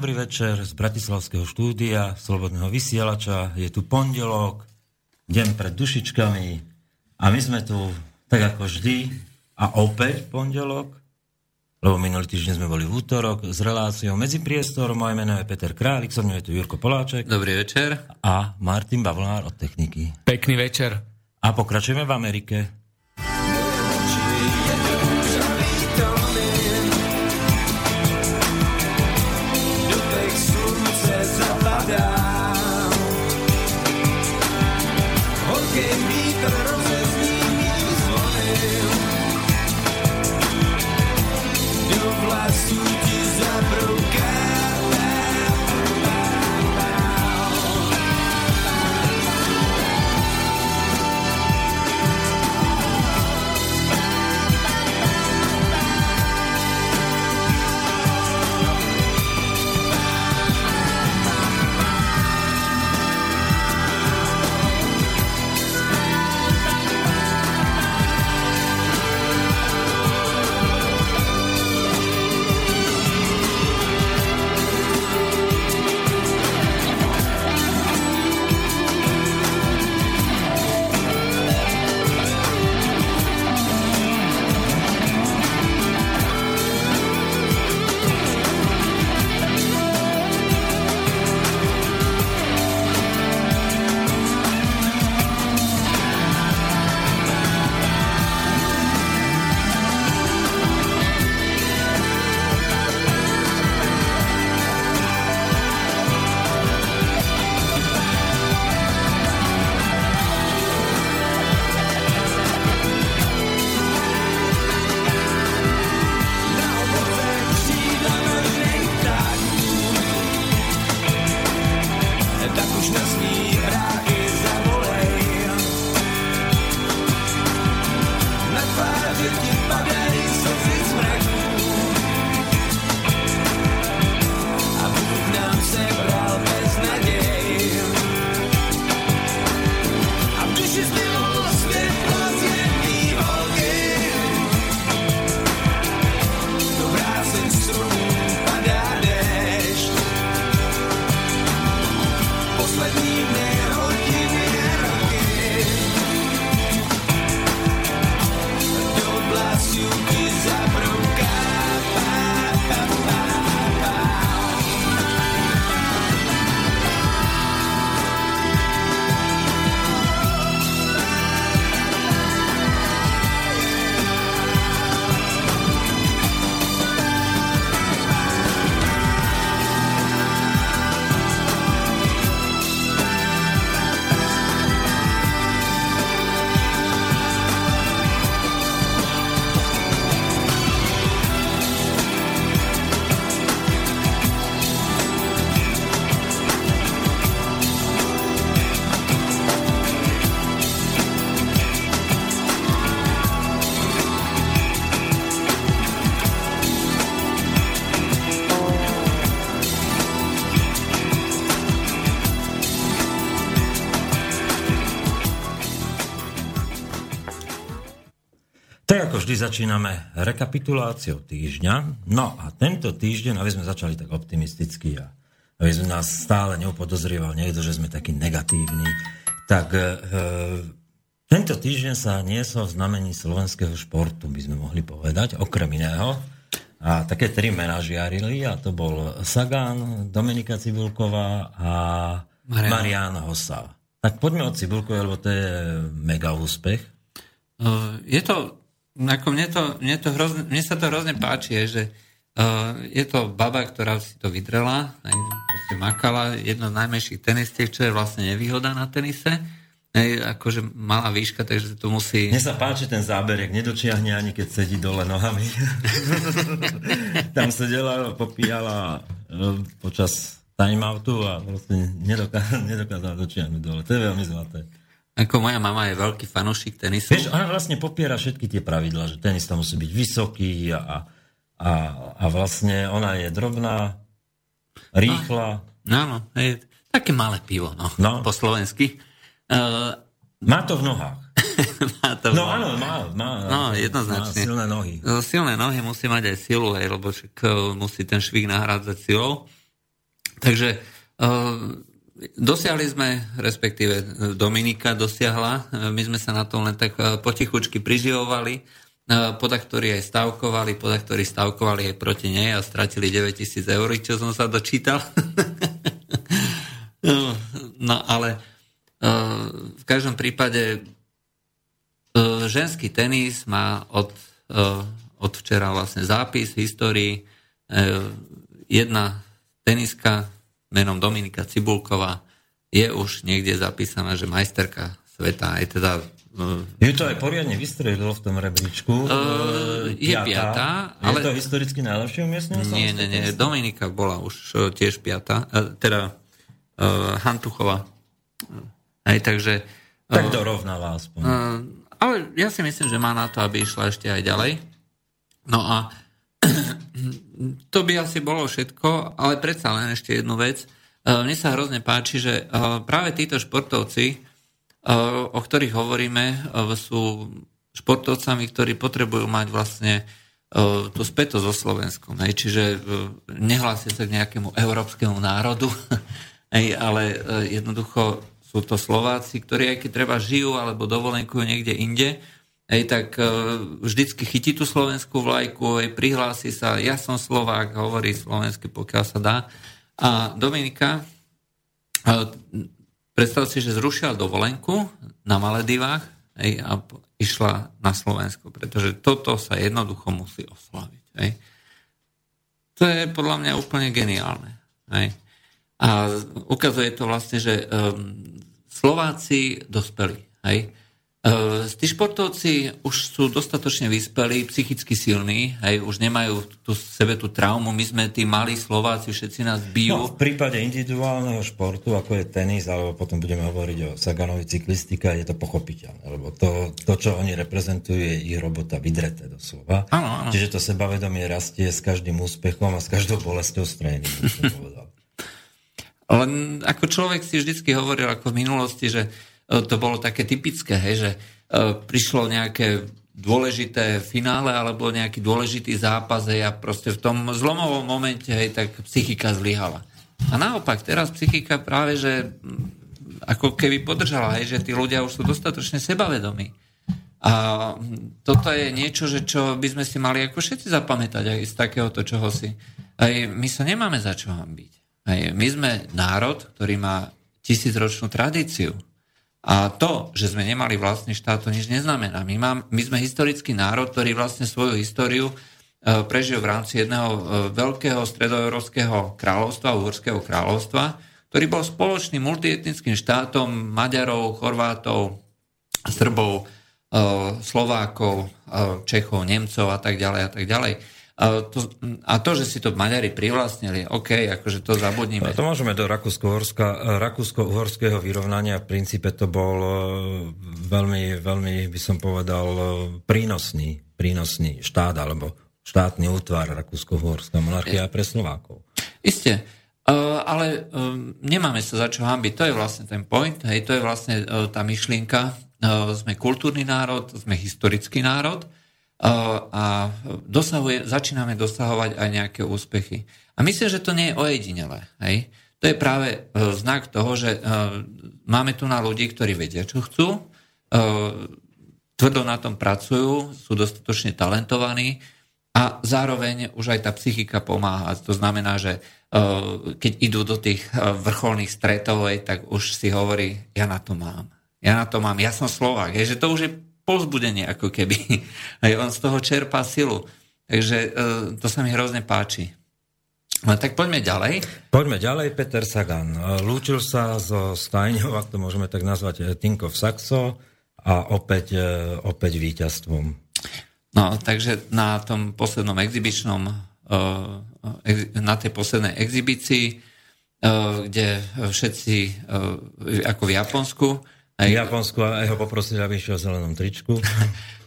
Dobrý večer z Bratislavského štúdia, Slobodného vysielača. Je tu pondelok, deň pred dušičkami a my sme tu tak ako vždy a opäť pondelok, lebo minulý týždeň sme boli v útorok s reláciou medzi priestorom. Moje meno je Peter Králik, so mnou je tu Jurko Poláček. Dobrý večer. A Martin Bavlár od techniky. Pekný večer. A pokračujeme v Amerike. Vždy začíname rekapituláciou týždňa. No a tento týždeň, aby sme začali tak optimisticky a aby sme nás stále neupodozrieval niekto, že sme takí negatívni, tak e, tento týždeň sa niesol v znamení slovenského športu, by sme mohli povedať, okrem iného. A také tri mená žiarili a to bol Sagan, Dominika Cibulková a Marian, Marian Hossa. Tak poďme od Cibulkovej, lebo to je mega úspech. Je to ako mne, to, mne, to hrozne, mne sa to hrozne páči, je, že uh, je to baba, ktorá si to vydrela, aj, proste makala, jedno z najmenších tenistiek, čo je vlastne nevýhoda na tenise. Aj, akože malá výška, takže to musí... Mne sa páči ten záberek, nedočiahne ani keď sedí dole nohami. Tam sedela, popíjala uh, počas timeoutu a vlastne nedokázala, nedokázala dočiahnuť dole. To je veľmi zlaté. Ako moja mama je veľký fanúšik tenisu. Vieš, ona vlastne popiera všetky tie pravidlá, že tenista musí byť vysoký a, a, a vlastne ona je drobná, rýchla. No, no je také malé pivo, no, no. po slovensky. Uh, Má to v nohách. má to, no áno, má, má, no, jednoznačne. má silné nohy. Silné nohy musí mať aj silu, hej, lebo však musí ten švih nahrádzať silou. Takže uh, Dosiahli sme, respektíve Dominika dosiahla, my sme sa na tom len tak potichučky priživovali, podaktorí aj stavkovali, podaktorí stavkovali aj proti nej a stratili 9000 eur, čo som sa dočítal. no ale v každom prípade ženský tenis má od, od včera vlastne zápis v histórii. Jedna teniska menom Dominika Cibulková je už niekde zapísaná, že majsterka sveta, aj teda... Uh, je to aj poriadne vystrelilo v tom rebríčku. Uh, je piatá. ale... Je to historicky najlepšie umiestnenie? Nie, nie, nie. Dominika bola už tiež piatá. Teda uh, Hantuchová. Aj takže... Tak dorovnala aspoň. Uh, ale ja si myslím, že má na to, aby išla ešte aj ďalej. No a to by asi bolo všetko, ale predsa len ešte jednu vec. E, mne sa hrozne páči, že e, práve títo športovci, e, o ktorých hovoríme, sú športovcami, ktorí potrebujú mať vlastne tú spätosť so Slovenskom. Čiže nehlásia sa k nejakému európskemu národu, ale jednoducho sú to Slováci, ktorí aj keď treba žijú alebo dovolenkujú niekde inde, hej, tak uh, vždycky chytí tú slovenskú vlajku, hej, prihlási sa, ja som Slovák, hovorí slovensky, pokiaľ sa dá. A Dominika, uh, predstav si, že zrušila dovolenku na Maledivách hej, a išla na Slovensko, pretože toto sa jednoducho musí oslaviť. Hej. To je podľa mňa úplne geniálne. Hej. A ukazuje to vlastne, že um, Slováci dospeli. Hej. Uh, tí športovci už sú dostatočne vyspelí, psychicky silní, aj už nemajú tú sebe tú traumu. My sme tí malí Slováci, všetci nás bijú. No, v prípade individuálneho športu, ako je tenis, alebo potom budeme hovoriť o Saganovi cyklistika, je to pochopiteľné, lebo to, to čo oni reprezentujú, je ich robota vydreté doslova. Áno, áno. Čiže to sebavedomie rastie s každým úspechom a s každou bolestou z tréningu. Len ako človek si vždycky hovoril ako v minulosti, že to bolo také typické, hej, že e, prišlo nejaké dôležité finále alebo nejaký dôležitý zápas hej, a proste v tom zlomovom momente hej, tak psychika zlyhala. A naopak, teraz psychika práve, že ako keby podržala, hej, že tí ľudia už sú dostatočne sebavedomí. A toto je niečo, že čo by sme si mali ako všetci zapamätať aj z takéhoto čoho si. Aj my sa nemáme za čo hambiť. Aj my sme národ, ktorý má tisícročnú tradíciu. A to, že sme nemali vlastný štát, to nič neznamená. My, mám, my sme historický národ, ktorý vlastne svoju históriu e, prežil v rámci jedného e, veľkého stredoeurópskeho kráľovstva, Uhorského kráľovstva, ktorý bol spoločným multietnickým štátom Maďarov, Chorvátov, Srbov, e, Slovákov, Čechov, Nemcov a tak ďalej a tak ďalej. A to, a to, že si to Maďari privlastnili, OK, akože to zabudníme. A to môžeme do rakúsko-uhorského vyrovnania. V princípe to bol e, veľmi, veľmi, by som povedal, e, prínosný, prínosný štát, alebo štátny útvar Rakúsko-uhorská monarchia pre Slovákov. Isté. Uh, ale nemáme sa za čo hambiť. To je vlastne ten point. Hej, to je vlastne tá myšlienka. Sme kultúrny národ, sme historický národ a dosahuje, začíname dosahovať aj nejaké úspechy. A myslím, že to nie je ojedinelé. Hej? To je práve e, znak toho, že e, máme tu na ľudí, ktorí vedia, čo chcú, e, tvrdo na tom pracujú, sú dostatočne talentovaní a zároveň už aj tá psychika pomáha. To znamená, že keď idú do tých vrcholných stretov, tak už si hovorí, ja na to mám. Ja na to mám, ja som Slovák. Je, že to už je povzbudenie, ako keby. Aj on z toho čerpá silu. Takže e, to sa mi hrozne páči. No, tak poďme ďalej. Poďme ďalej, Peter Sagan. E, lúčil sa so Stajňou, ak to môžeme tak nazvať, e, Tinkov Saxo a opäť, opäť víťazstvom. No, takže na tom poslednom exibičnom, na tej poslednej exibícii, kde všetci, ako v Japonsku, aj v Japonsku aj ho poprosili, aby išiel v zelenom tričku.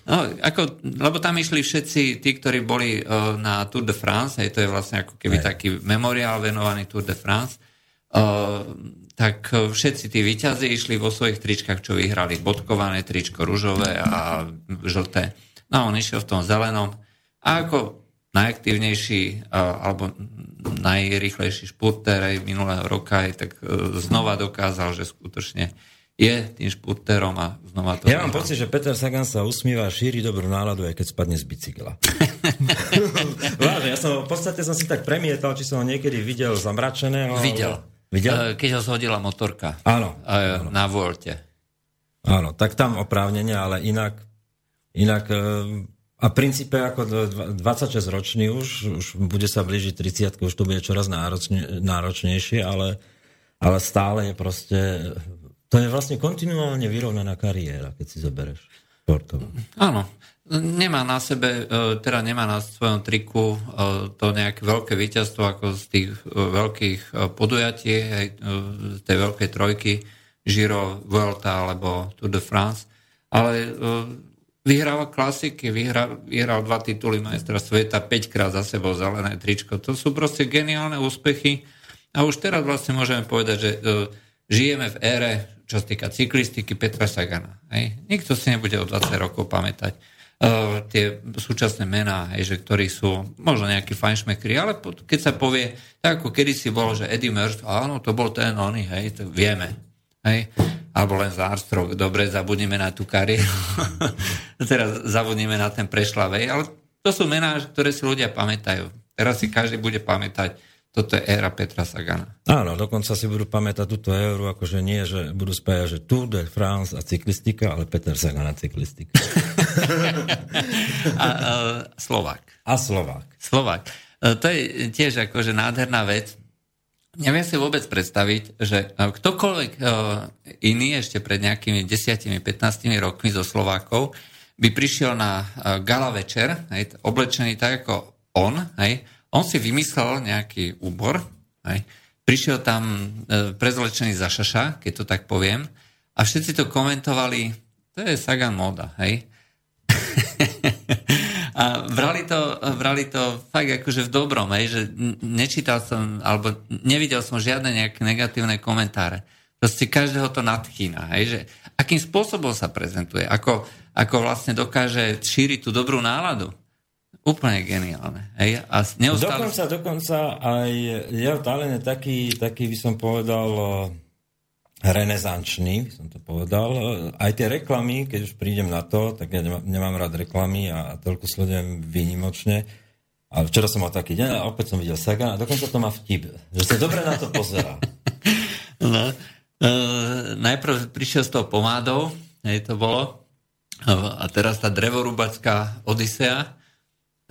No, ako, lebo tam išli všetci tí, ktorí boli uh, na Tour de France, aj to je vlastne ako keby aj. taký memoriál venovaný Tour de France. tak všetci tí výťazí išli vo svojich tričkách, čo vyhrali bodkované tričko, ružové a žlté. No a on išiel v tom zelenom. A ako najaktívnejší alebo najrychlejší špurter aj minulého roka, aj tak e, znova dokázal, že skutočne je tým špurterom a znova to... Ja mám pocit, že Peter Sagan sa usmíva a šíri dobrú náladu, aj keď spadne z bicykla. Vážne, ja som v podstate som si tak premietal, či som ho niekedy videl zamračeného. Videl. Videl? E, keď ho zhodila motorka. Áno. áno. Na Volte. Áno, tak tam oprávnenie, ale inak, inak e, a v princípe ako 26 ročný už, už bude sa blížiť 30 už to bude čoraz náročne, náročnejšie, ale, ale stále je proste, to je vlastne kontinuálne vyrovnaná kariéra, keď si zoberieš športov. Áno, nemá na sebe, e, teda nemá na svojom triku e, to nejaké veľké víťazstvo ako z tých e, veľkých podujatí, z tej veľkej trojky, Giro, Vuelta alebo Tour de France, ale vyhráva klasiky, vyhral, vyhral dva tituly majstra sveta, 5 krát za sebou zelené tričko. To sú proste geniálne úspechy a už teraz vlastne môžeme povedať, že žijeme v ére, čo sa týka cyklistiky Petra Sagana. Hej. Nikto si nebude o 20 rokov pamätať uh, tie súčasné mená, hej, že ktorí sú možno nejakí fajnšmekri, ale keď sa povie, tak ako kedysi bolo, že Eddie Merckx, áno, to bol ten oný, hej, to vieme. Hej alebo len Armstrong, dobre, zabudnime na tú kariéru, teraz zabudnime na ten prešlavej, ale to sú mená, ktoré si ľudia pamätajú. Teraz si každý bude pamätať, toto je éra Petra Sagana. Áno, dokonca si budú pamätať túto éru, akože nie, že budú spájať, že Tour de France a cyklistika, ale Peter Sagan a cyklistika. a, a Slovák. A Slovák. Slovák. E, to je tiež akože nádherná vec. Neviem si vôbec predstaviť, že e, ktokoľvek e, iný ešte pred nejakými 10-15 rokmi zo Slovákov by prišiel na gala večer, hej, oblečený tak ako on, hej, on si vymyslel nejaký úbor, hej, prišiel tam prezlečený za šaša, keď to tak poviem, a všetci to komentovali, to je Sagan moda, hej. A brali to, brali to fakt akože v dobrom, hej, že nečítal som, alebo nevidel som žiadne nejaké negatívne komentáre. Proste každého to nadchýna, hej, že akým spôsobom sa prezentuje, ako, ako vlastne dokáže šíriť tú dobrú náladu. Úplne geniálne. Hej? A neustále... Dokonca, dokonca aj jeho talent je taký, taký by som povedal, renesančný, som to povedal. Aj tie reklamy, keď už prídem na to, tak ja nemám, nemám rád reklamy a toľko sledujem výnimočne. A včera som mal taký deň a opäť som videl Sagan a dokonca to má vtip, že sa dobre na to pozera. No, uh, najprv prišiel s tou pomádou, hej, to bolo, a teraz tá drevorubacká Odisea,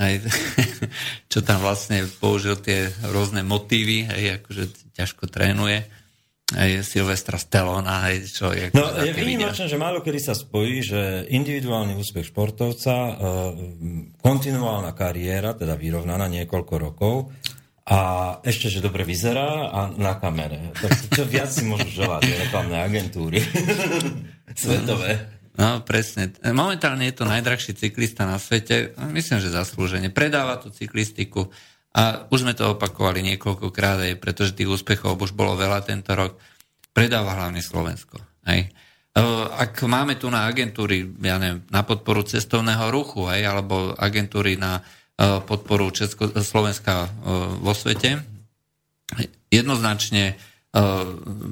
hej, čo tam vlastne použil tie rôzne motívy, hej, akože ťažko trénuje aj Silvestra Stallona, aj čo je... No, je výnimočné, že málo kedy sa spojí, že individuálny úspech športovca, e, kontinuálna kariéra, teda vyrovnaná niekoľko rokov, a ešte, že dobre vyzerá a na kamere. Tak čo viac si môžu želať, reklamné agentúry svetové. No, presne. Momentálne je to najdrahší cyklista na svete. Myslím, že zaslúžene. Predáva tú cyklistiku a už sme to opakovali niekoľkokrát, aj pretože tých úspechov už bolo veľa tento rok. Predáva hlavne Slovensko. Hej. E, ak máme tu na agentúry, ja neviem, na podporu cestovného ruchu, hej, alebo agentúry na e, podporu Česko- Slovenska e, vo svete, jednoznačne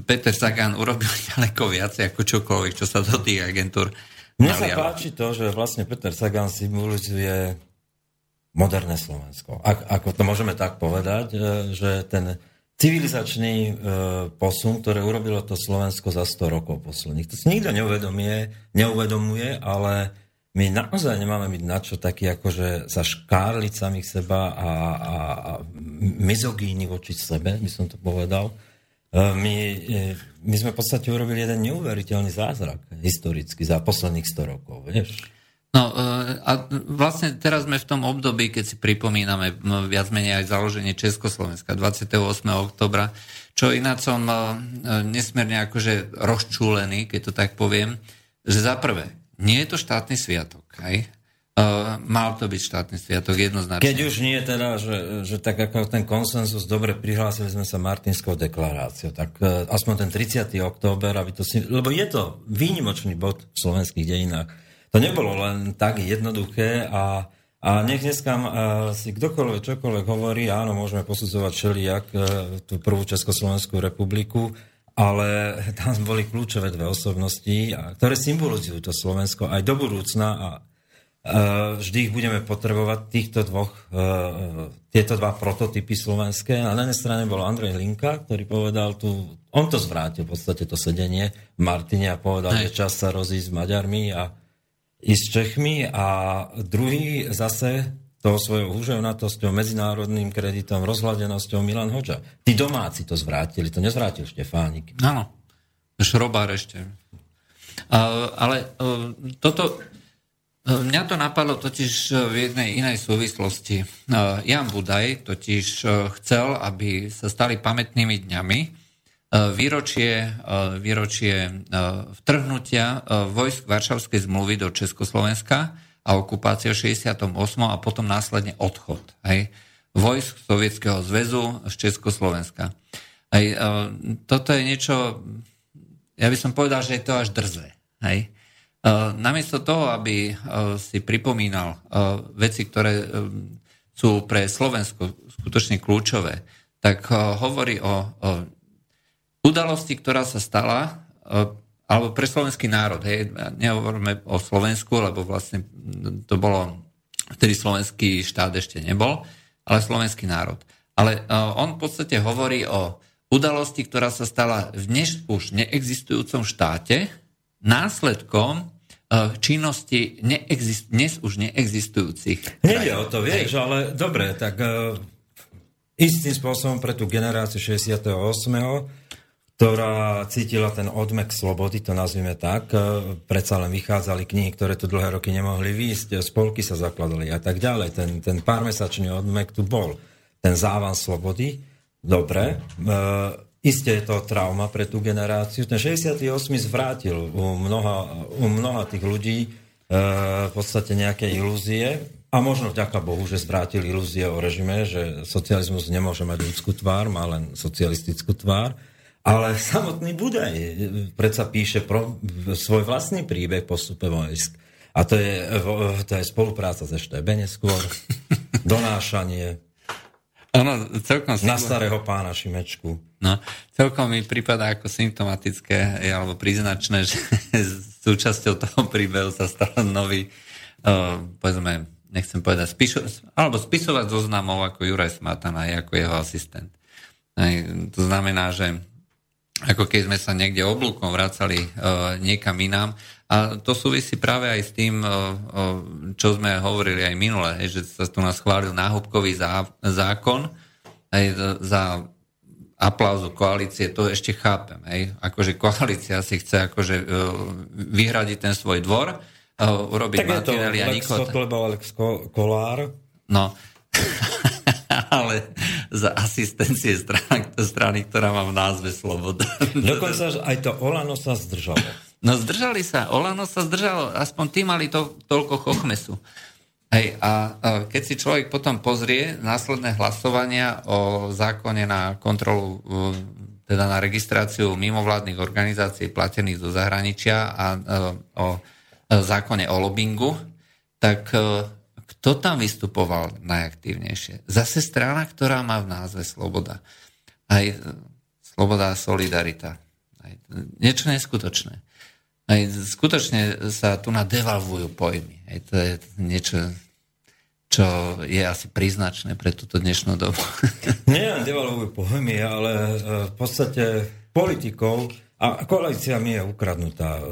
Peter Sagan urobil ďaleko viac ako čokoľvek, čo sa do tých agentúr Mne sa páči to, že vlastne Peter Sagan symbolizuje moderné Slovensko. Ak, ako to môžeme tak povedať, e, že ten civilizačný e, posun, ktoré urobilo to Slovensko za 100 rokov posledných. To si nikto neuvedomuje, neuvedomuje, ale my naozaj nemáme byť na čo taký akože sa škárliť samých seba a, a, a mizogíny voči sebe, by som to povedal. E, my, my sme v podstate urobili jeden neuveriteľný zázrak historicky za posledných 100 rokov, vieš? No e, a vlastne teraz sme v tom období, keď si pripomíname viac menej aj založenie Československa 28. oktobra, čo ináč som e, nesmierne akože rozčúlený, keď to tak poviem, že za prvé, nie je to štátny sviatok, hej? E, mal to byť štátny sviatok jednoznačne. Keď už nie teda, že, že tak ako ten konsenzus, dobre prihlásili sme sa Martinskou deklaráciou, tak uh, aspoň ten 30. október, aby to si, lebo je to výnimočný bod v slovenských dejinách. To nebolo len tak jednoduché a, a nech dneska uh, si kdokoľvek čokoľvek hovorí, áno, môžeme posudzovať všelijak uh, tú prvú Československú republiku, ale tam boli kľúčové dve osobnosti, ktoré symbolizujú to Slovensko aj do budúcna a vždy ich budeme potrebovať, týchto dvoch, e, tieto dva prototypy slovenské. A na jednej strane bol Andrej Hlinka, ktorý povedal tu, on to zvrátil v podstate to sedenie v Martine a povedal, Aj. že čas sa rozísť s Maďarmi a ísť s Čechmi a druhý zase toho svojou húževnatosťou, medzinárodným kreditom, rozhľadenosťou Milan Hoďa. Tí domáci to zvrátili, to nezvrátil Štefánik. Áno, Šrobár ešte. Uh, ale uh, toto, Mňa to napadlo totiž v jednej inej súvislosti. Jan Budaj totiž chcel, aby sa stali pamätnými dňami výročie, výročie vtrhnutia vojsk Varšavskej zmluvy do Československa a okupácia v 68. a potom následne odchod hej, vojsk Sovietskeho zväzu z Československa. Hej, toto je niečo, ja by som povedal, že je to až drze. Hej. Eh, namiesto toho, aby eh, si pripomínal eh, veci, ktoré sú pre Slovensko skutočne kľúčové, tak hovorí o udalosti, ktorá sa stala, alebo pre slovenský národ. Hej, nehovoríme o Slovensku, lebo vlastne to bolo, vtedy slovenský štát ešte nebol, ale slovenský národ. Ale on v podstate hovorí o udalosti, ktorá sa stala v dnes už neexistujúcom štáte, následkom eh, činnosti neexist, dnes už neexistujúcich. Nejde o to, vieš, Hej. ale dobre, tak uh, istým spôsobom pre tú generáciu 68 ktorá cítila ten odmek slobody, to nazvime tak. Uh, predsa len vychádzali knihy, ktoré tu dlhé roky nemohli výjsť, spolky sa zakladali a tak ďalej. Ten, ten pármesačný odmek tu bol. Ten závan slobody, dobre. Uh, Isté je to trauma pre tú generáciu. Ten 68. zvrátil u mnoha, u mnoha tých ľudí e, v podstate nejaké ilúzie a možno vďaka Bohu, že zvrátil ilúzie o režime, že socializmus nemôže mať ľudskú tvár, má len socialistickú tvár. Ale samotný Budaj predsa píše pro, svoj vlastný príbeh postupe vojsk. A to je, to je spolupráca ze Štebe neskôr, donášanie, Ono, celkom na starého pána Šimečku. No, celkom mi prípada ako symptomatické alebo príznačné, že súčasťou toho príbehu sa stal nový, uh, povedzme, nechcem povedať, spišo, alebo spisovať zoznamov ako Juraj Smatana, ako jeho asistent. Aj, to znamená, že ako keď sme sa niekde oblúkom vracali uh, niekam inám. A to súvisí práve aj s tým, uh, uh, čo sme hovorili aj minule, že sa tu nás chválil náhubkový zá, zákon aj za aplauzu koalície, to ešte chápem. Hej. Akože koalícia si chce akože, uh, vyhradiť ten svoj dvor, uh, urobiť tak je to Lex Kotleba, Lex Kolár. No, ale za asistencie strany, strany, ktorá má v názve Sloboda. Dokonca aj to Olano sa zdržalo. No zdržali sa, Olano sa zdržalo, aspoň tí mali to, toľko chochmesu. Hej, a, keď si človek potom pozrie následné hlasovania o zákone na kontrolu, teda na registráciu mimovládnych organizácií platených zo zahraničia a, a o zákone o lobingu, tak kto tam vystupoval najaktívnejšie? Zase strana, ktorá má v názve Sloboda. Aj e, Sloboda a Solidarita. Aj niečo neskutočné. Aj skutočne sa tu na devalvujú pojmy. Aj to je niečo, čo je asi príznačné pre túto dnešnú dobu. Nie len devalvujú pojmy, ale e, v podstate politikov a koalícia mi je ukradnutá. E,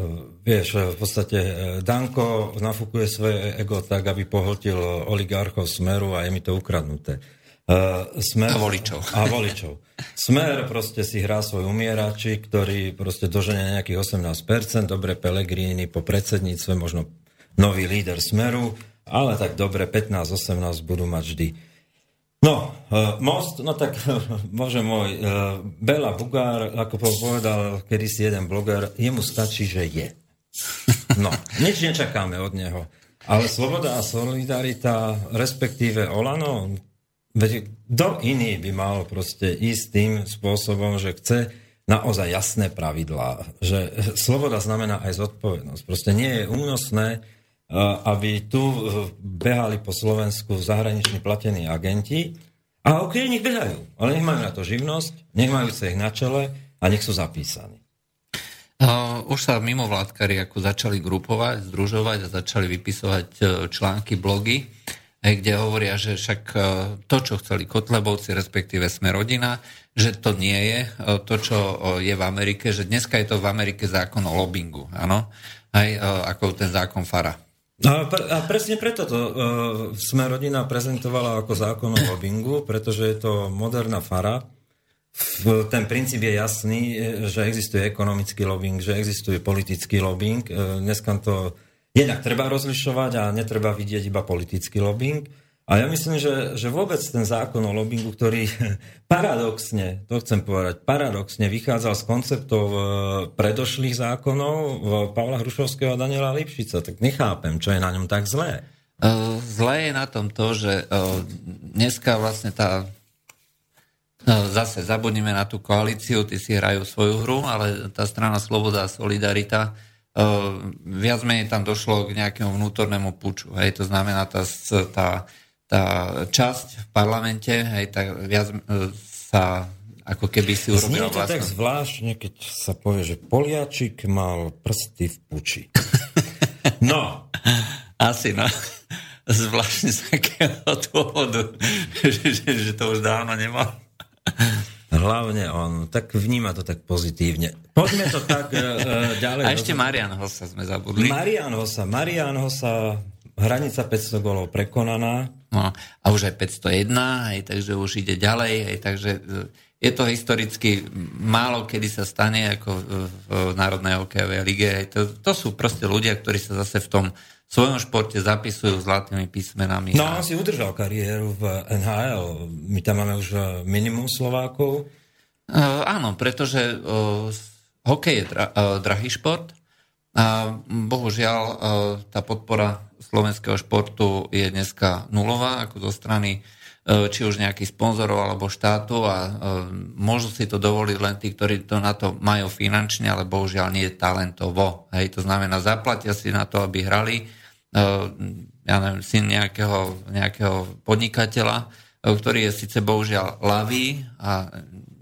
vieš, v podstate e, Danko nafúkuje svoje ego tak, aby pohltil oligarchov Smeru a je mi to ukradnuté. E, Smer, a voličov. A voličov. Smer proste si hrá svoj umierači, ktorý proste dožene nejakých 18%, dobre Pelegrini po predsedníctve, možno nový líder Smeru, ale tak dobre 15-18 budú mať vždy. No, uh, most, no tak, bože môj, uh, Bela Bugár, ako povedal kedysi jeden bloger, jemu stačí, že je. No, nič nečakáme od neho. Ale sloboda a solidarita, respektíve Olano, veď kto iný by mal proste ísť tým spôsobom, že chce naozaj jasné pravidlá, že sloboda znamená aj zodpovednosť. Proste nie je únosné, aby tu behali po Slovensku zahraniční platení agenti, a ok, nech behajú, ale nech majú na to živnosť, nech majú ich na čele a nech sú zapísaní. Už sa mimovládkari ako začali grupovať, združovať a začali vypisovať uh, články, blogy, kde hovoria, že však uh, to, čo chceli Kotlebovci, respektíve sme rodina, že to nie je to, čo je v Amerike, že dneska je to v Amerike zákon o lobbingu, áno, aj ako ten zákon Fara. A, a presne preto to uh, sme rodina prezentovala ako zákon o lobbingu, pretože je to moderná Fara, ten princíp je jasný, že existuje ekonomický lobbying, že existuje politický lobbying. E, dneska to jednak treba rozlišovať a netreba vidieť iba politický lobbying. A ja myslím, že, že vôbec ten zákon o lobbingu, ktorý paradoxne, to chcem povedať, paradoxne vychádzal z konceptov e, predošlých zákonov Pavla Hrušovského a Daniela Lipšica, tak nechápem, čo je na ňom tak zlé. E, zlé je na tom to, že dneska vlastne tá zase zabudnime na tú koalíciu, tí si hrajú svoju hru, ale tá strana Sloboda a Solidarita, viac menej tam došlo k nejakému vnútornému puču. Hej, to znamená, tá, tá, tá časť v parlamente, hej, tak viac uh, sa ako keby si urobil Znie to tak zvláštne, keď sa povie, že Poliačik mal prsty v puči. No. Asi, no. Zvláštne z akého dôvodu, že, že, že to už dávno nemal. Hlavne on, tak vníma to tak pozitívne. Poďme to tak uh, ďalej. A ešte Marian Hossa sme zabudli. Marian Hossa, Marian Hossa, hranica 500 golov prekonaná. No, a už aj 501, aj, takže už ide ďalej, aj, takže je to historicky málo kedy sa stane ako v, v Národnej hokejovej lige. To, to sú proste ľudia, ktorí sa zase v tom svojom športe zapisujú zlatými písmenami. No on si udržal kariéru v NHL. My tam máme už minimum Slovákov. Uh, áno, pretože uh, hokej je dra- uh, drahý šport bohužiaľ uh, tá podpora slovenského športu je dneska nulová, ako zo strany uh, či už nejakých sponzorov alebo štátu a uh, môžu si to dovoliť len tí, ktorí to na to majú finančne, ale bohužiaľ nie je talentovo. Hej, to znamená, zaplatia si na to, aby hrali ja neviem, syn nejakého, nejakého podnikateľa, ktorý je síce bohužiaľ lavý a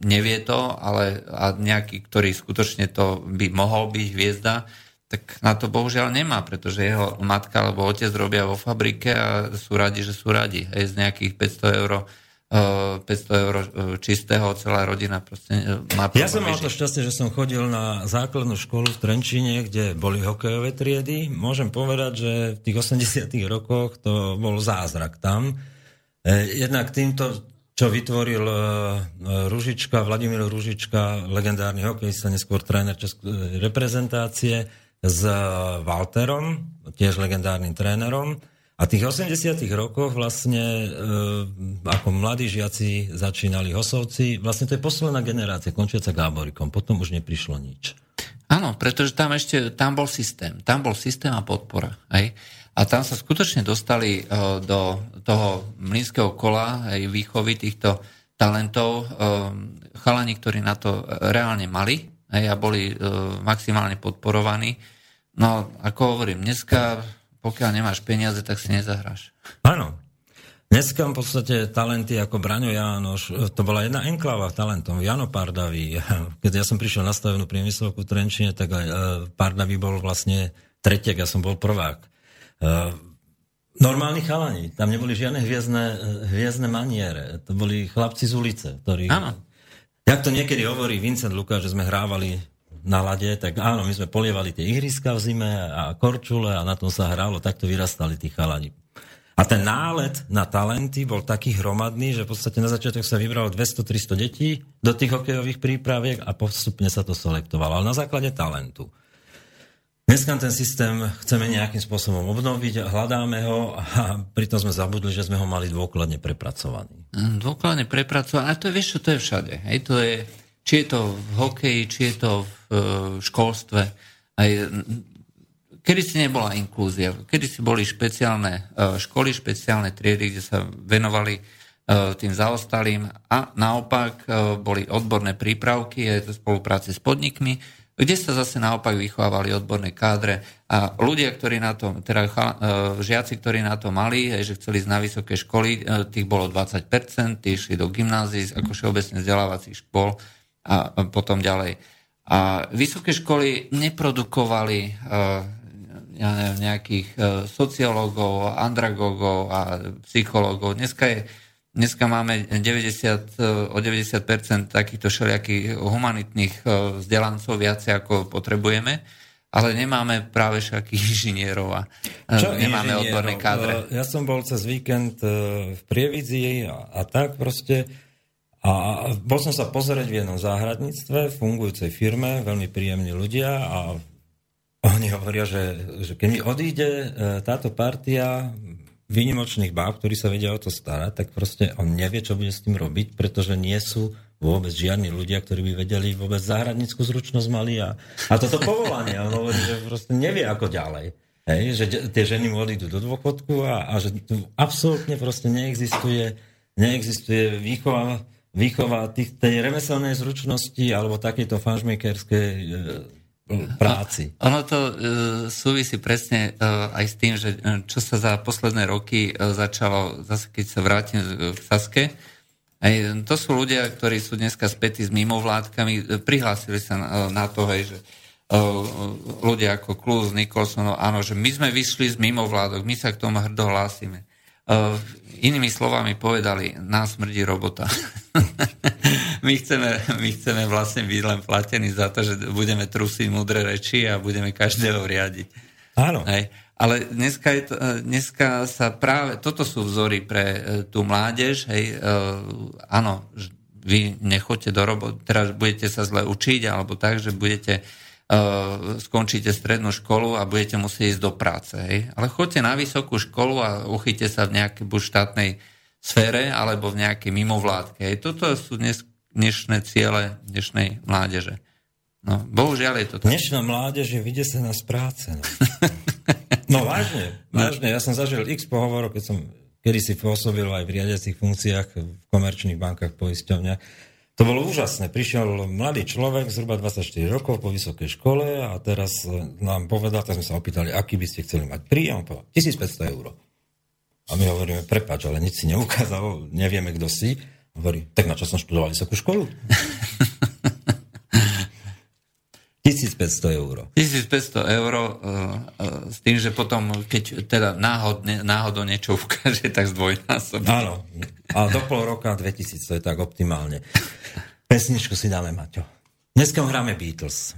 nevie to, ale a nejaký, ktorý skutočne to by mohol byť hviezda, tak na to bohužiaľ nemá, pretože jeho matka alebo otec robia vo fabrike a sú radi, že sú radi. Aj z nejakých 500 eur 500 eur e, čistého, celá rodina proste e, má Ja som mal to šťastie, že som chodil na základnú školu v Trenčine, kde boli hokejové triedy. Môžem povedať, že v tých 80 rokoch to bol zázrak tam. E, jednak týmto, čo vytvoril Ružička, Vladimír Ružička, legendárny hokejista, neskôr tréner českej reprezentácie, s Walterom, tiež legendárnym trénerom, a tých 80 rokoch vlastne e, ako mladí žiaci začínali hosovci, vlastne to je posledná generácia, končiaca Gáborikom, potom už neprišlo nič. Áno, pretože tam ešte, tam bol systém, tam bol systém a podpora. Hej? A tam sa skutočne dostali e, do toho mlínskeho kola aj výchovy týchto talentov e, chalani, ktorí na to reálne mali hej, a boli e, maximálne podporovaní. No, ako hovorím, dneska pokiaľ nemáš peniaze, tak si nezahráš. Áno. Dneska v podstate talenty ako Braňo Jánoš, to bola jedna enklava talentom, Jano Pardaví. Keď ja som prišiel na stavebnú priemyslovku v Trenčine, tak aj e, Pardaví bol vlastne tretiek, ja som bol prvák. E, normálni chalani, tam neboli žiadne hviezdne, e, hviezdne maniere, to boli chlapci z ulice, ktorí... Áno. Jak to niekedy hovorí Vincent Lukáš, že sme hrávali na lade, tak áno, my sme polievali tie ihriska v zime a korčule a na tom sa hralo, takto vyrastali tí chalani. A ten nálet na talenty bol taký hromadný, že v podstate na začiatok sa vybralo 200-300 detí do tých hokejových prípraviek a postupne sa to selektovalo, ale na základe talentu. Dneska ten systém chceme nejakým spôsobom obnoviť, hľadáme ho a pritom sme zabudli, že sme ho mali dôkladne prepracovaný. Dôkladne prepracovaný, a to je, vieš čo, to je všade. Hej, to je, či je to v hokeji, či je to v e, školstve. Aj, kedy si nebola inklúzia, kedy si boli špeciálne školy, špeciálne triedy, kde sa venovali tým zaostalým? A naopak boli odborné prípravky, je to spolupráce s podnikmi, kde sa zase naopak vychovávali odborné kádre. A ľudia, ktorí na to, teda e, žiaci, ktorí na to mali, že chceli ísť na vysoké školy, e, tých bolo 20%, tí išli do gymnázií, ako všeobecne vzdelávacích škôl a potom ďalej. A vysoké školy neprodukovali e, ja neviem, nejakých sociológov, andragógov a psychológov. Dneska je Dneska máme 90, o 90% takýchto všelijakých humanitných e, vzdelancov viacej ako potrebujeme, ale nemáme práve však inžinierov a e, Čo nemáme inžinierov? odborné kádre. E, ja som bol cez víkend v Prievidzi a, a tak proste a bol som sa pozrieť v jednom záhradníctve, fungujúcej firme, veľmi príjemní ľudia a oni hovoria, že, že keď mi odíde táto partia výnimočných báb, ktorí sa vedia o to starať, tak proste on nevie, čo bude s tým robiť, pretože nie sú vôbec žiadni ľudia, ktorí by vedeli vôbec záhradníckú zručnosť mali a, a toto povolanie. On hovorí, že proste nevie ako ďalej. Hej, že tie ženy mu odídu do dôchodku a, a že tu absolútne proste neexistuje, neexistuje výchova, výchova tých, tej remeselnej zručnosti alebo takéto fanšmekerskej práci. Ono to uh, súvisí presne uh, aj s tým, že uh, čo sa za posledné roky začalo, zase keď sa vrátim v Saske, aj, to sú ľudia, ktorí sú dneska spätí s mimovládkami, prihlásili sa na, na to, hej, že ľudia ako Klus, Nikolson, áno, že my sme vyšli z mimovládok, my sa k tomu hrdo hlásime. Uh, inými slovami povedali, nás smrdí robota. my, chceme, my chceme vlastne byť len platení za to, že budeme trusiť mudré reči a budeme každého riadiť. Áno. Hej. Ale dneska, je to, uh, dneska sa práve, toto sú vzory pre uh, tú mládež, hej, áno, vy nechoďte do roboty, teraz budete sa zle učiť, alebo tak, že budete uh, skončíte strednú školu a budete musieť ísť do práce. Hej? Ale choďte na vysokú školu a uchyte sa v nejakej buď štátnej sfére alebo v nejakej mimovládke. Hej? Toto sú dnes, dnešné ciele dnešnej mládeže. No, bohužiaľ je to tak. Dnešná mládež je vydesená z práce. No, no vážne, vážne. Ja som zažil x pohovorov, keď som kedy si pôsobil aj v riadiacich funkciách v komerčných bankách, poisťovniach to bolo úžasné. Prišiel mladý človek, zhruba 24 rokov po vysokej škole a teraz e, nám povedal, tak sme sa opýtali, aký by ste chceli mať príjem. Povedal, 1500 eur. A my hovoríme, prepač, ale nič si neukázal, nevieme, kto si. Hovorí, tak na čo som študoval vysokú školu? 1500 eur. 1500 eur uh, uh, s tým, že potom, keď teda náhodne, náhodou niečo ukáže, tak zdvojnásobne. Áno. A do pol roka 2000, to je tak optimálne. Pesničku si dáme, Maťo. Dneska hráme Beatles.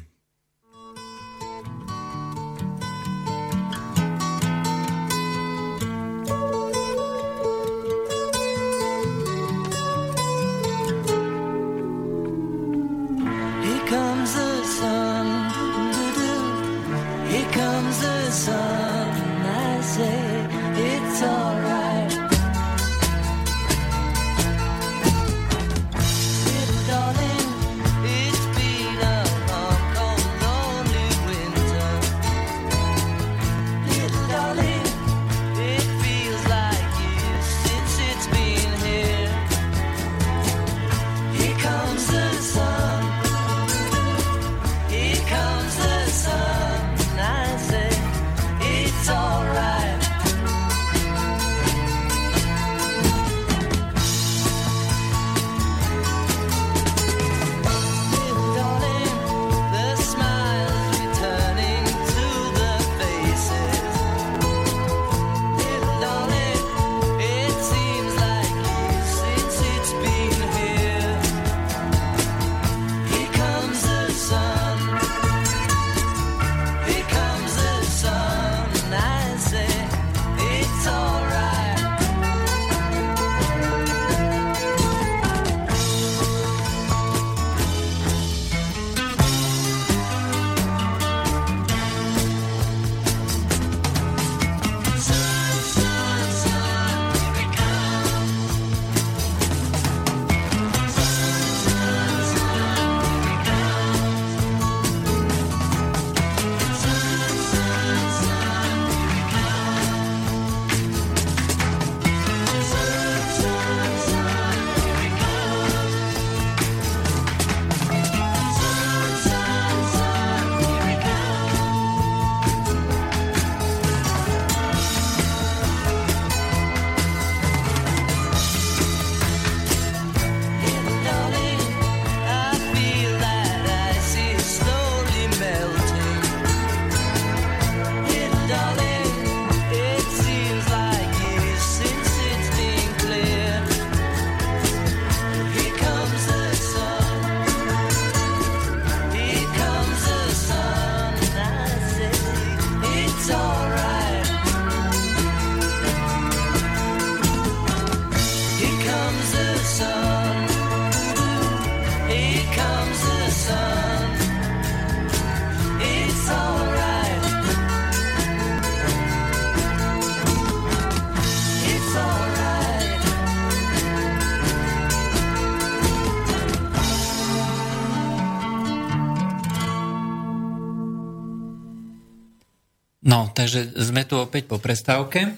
No, takže sme tu opäť po prestávke.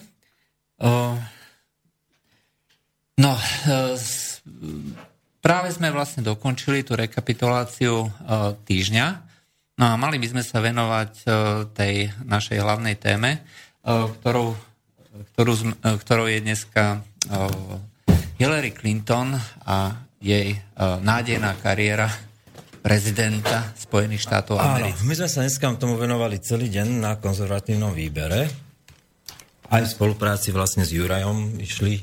No, práve sme vlastne dokončili tú rekapituláciu týždňa. No a mali by sme sa venovať tej našej hlavnej téme, ktorou, ktorú, ktorou je dneska Hillary Clinton a jej nádejná kariéra prezidenta Spojených štátov Ameriky. Áno, my sme sa dneska tomu venovali celý deň na konzervatívnom výbere. Aj v spolupráci vlastne s Jurajom išli e,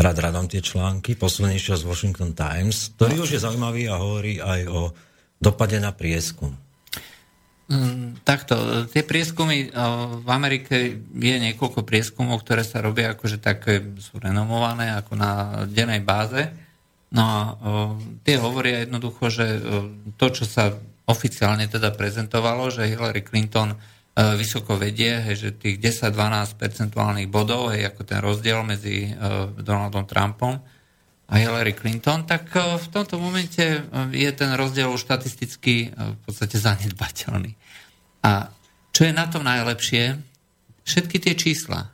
rad radom tie články, poslednejšie z Washington Times, ktorý už je zaujímavý a hovorí aj o dopade na prieskum. Mm, takto, tie prieskumy e, v Amerike je niekoľko prieskumov, ktoré sa robia akože také sú renomované ako na dennej báze No a tie hovoria jednoducho, že to, čo sa oficiálne teda prezentovalo, že Hillary Clinton vysoko vedie, že tých 10-12 percentuálnych bodov, je ako ten rozdiel medzi Donaldom Trumpom a Hillary Clinton, tak v tomto momente je ten rozdiel už štatisticky v podstate zanedbateľný. A čo je na tom najlepšie, všetky tie čísla,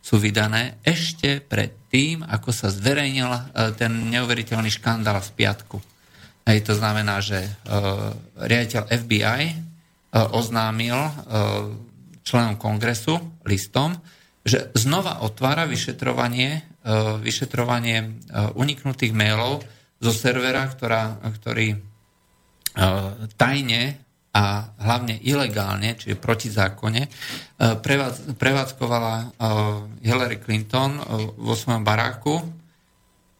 sú vydané ešte pred tým, ako sa zverejnil e, ten neuveriteľný škandál z piatku. Hej, to znamená, že uh, riaditeľ FBI uh, e, oznámil uh, členom kongresu listom, že znova otvára vyšetrovanie, uh, vyšetrovanie uh, uniknutých mailov zo servera, ktorá, ktorý uh, tajne a hlavne ilegálne, čiže proti zákone, e, prevádzkovala e, Hillary Clinton e, vo svojom baráku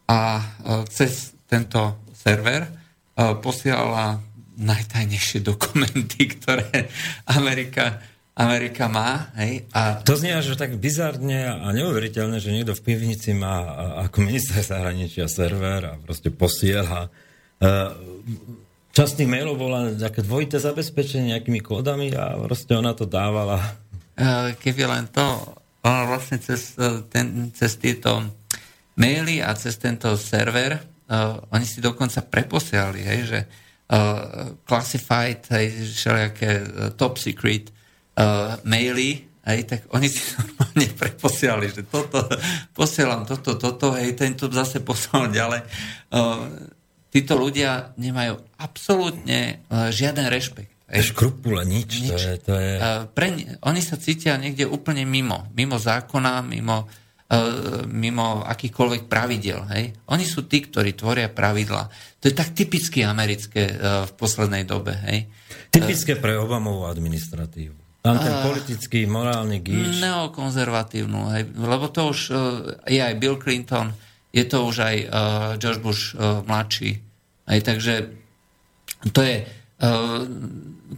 a cez tento server posielala najtajnejšie dokumenty, ktoré Amerika, Amerika má. Hej, a... To znie až tak bizarne a neuveriteľné, že niekto v pivnici má ako minister zahraničia server a proste posiela Časť tých mailov bola také dvojité zabezpečenie nejakými kódami a proste ona to dávala. Keby len to, ona vlastne cez, e, ten, cez tieto maily a cez tento server, uh, oni si dokonca preposiali, hej, že uh, classified, hej, všelijaké uh, top secret uh, maily, hej, tak oni si normálne preposiali, že toto, posielam toto, toto, hej, tento zase poslal ďalej. Uh, títo ľudia nemajú absolútne uh, žiaden rešpekt. Škrupule, nič. nič. To je, to je... Uh, pre, oni sa cítia niekde úplne mimo. Mimo zákona, mimo, uh, mimo akýchkoľvek pravidel. Hej? Oni sú tí, ktorí tvoria pravidla. To je tak typicky americké v poslednej dobe. Hej? Typické pre Obamovú administratívu. Tam ten uh, politický, morálny gíč. Neokonzervatívnu. Hej? Lebo to už je aj Bill Clinton, je to už aj uh, George Bush uh, mladší. Aj, takže to je uh,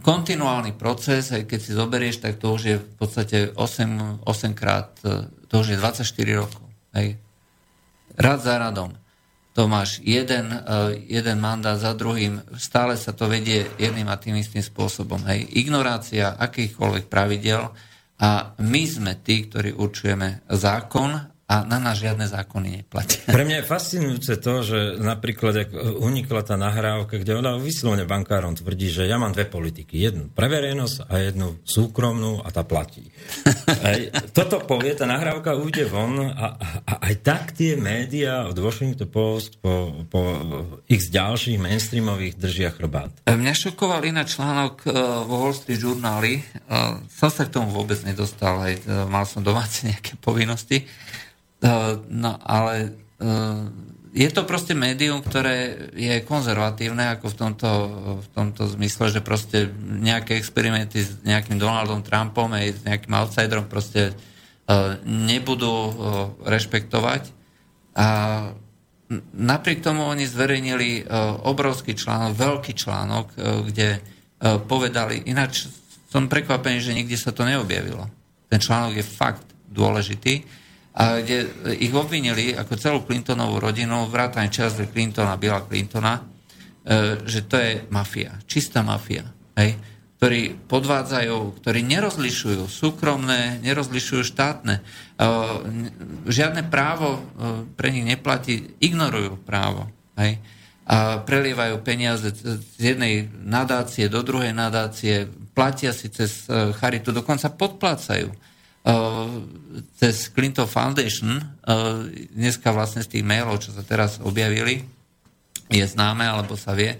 kontinuálny proces, aj keď si zoberieš, tak to už je v podstate 8, 8 krát, to už je 24 rokov. Aj. Rad za radom. To máš jeden, jeden mandát za druhým, stále sa to vedie jedným a tým istým spôsobom. Hej. Ignorácia akýchkoľvek pravidel a my sme tí, ktorí určujeme zákon a na nás žiadne zákony neplatia. Pre mňa je fascinujúce to, že napríklad, ak unikla tá nahrávka, kde ona vyslovene bankárom tvrdí, že ja mám dve politiky. Jednu pre verejnosť a jednu súkromnú a tá platí. Aj, toto povie, tá nahrávka ujde von a, a aj tak tie médiá od Washington Post po, po x ďalších mainstreamových držia chrbát. Mňa šokoval iná článok uh, vo Wall Street Journali. Uh, som sa k tomu vôbec nedostal, aj mal som domáce nejaké povinnosti. Eh, no ale eh, je to proste médium, ktoré je konzervatívne ako v tomto, v tomto zmysle, že proste nejaké experimenty s nejakým Donaldom Trumpom aj s nejakým outsiderom proste uh, nebudú rešpektovať. A napriek tomu oni zverejnili obrovský článok, veľký článok, kde povedali, ináč som prekvapený, že nikde sa to neobjavilo. Ten článok je fakt dôležitý a kde ich obvinili ako celú Clintonovú rodinu, vrátane Charlesa Clintona, Billa Clintona, e, že to je mafia, čistá mafia, hej, ktorí podvádzajú, ktorí nerozlišujú súkromné, nerozlišujú štátne. E, žiadne právo e, pre nich neplatí, ignorujú právo. Hej a prelievajú peniaze z jednej nadácie do druhej nadácie, platia si cez charitu, dokonca podplácajú. Cez Clinton Foundation, dneska vlastne z tých mailov, čo sa teraz objavili, je známe, alebo sa vie,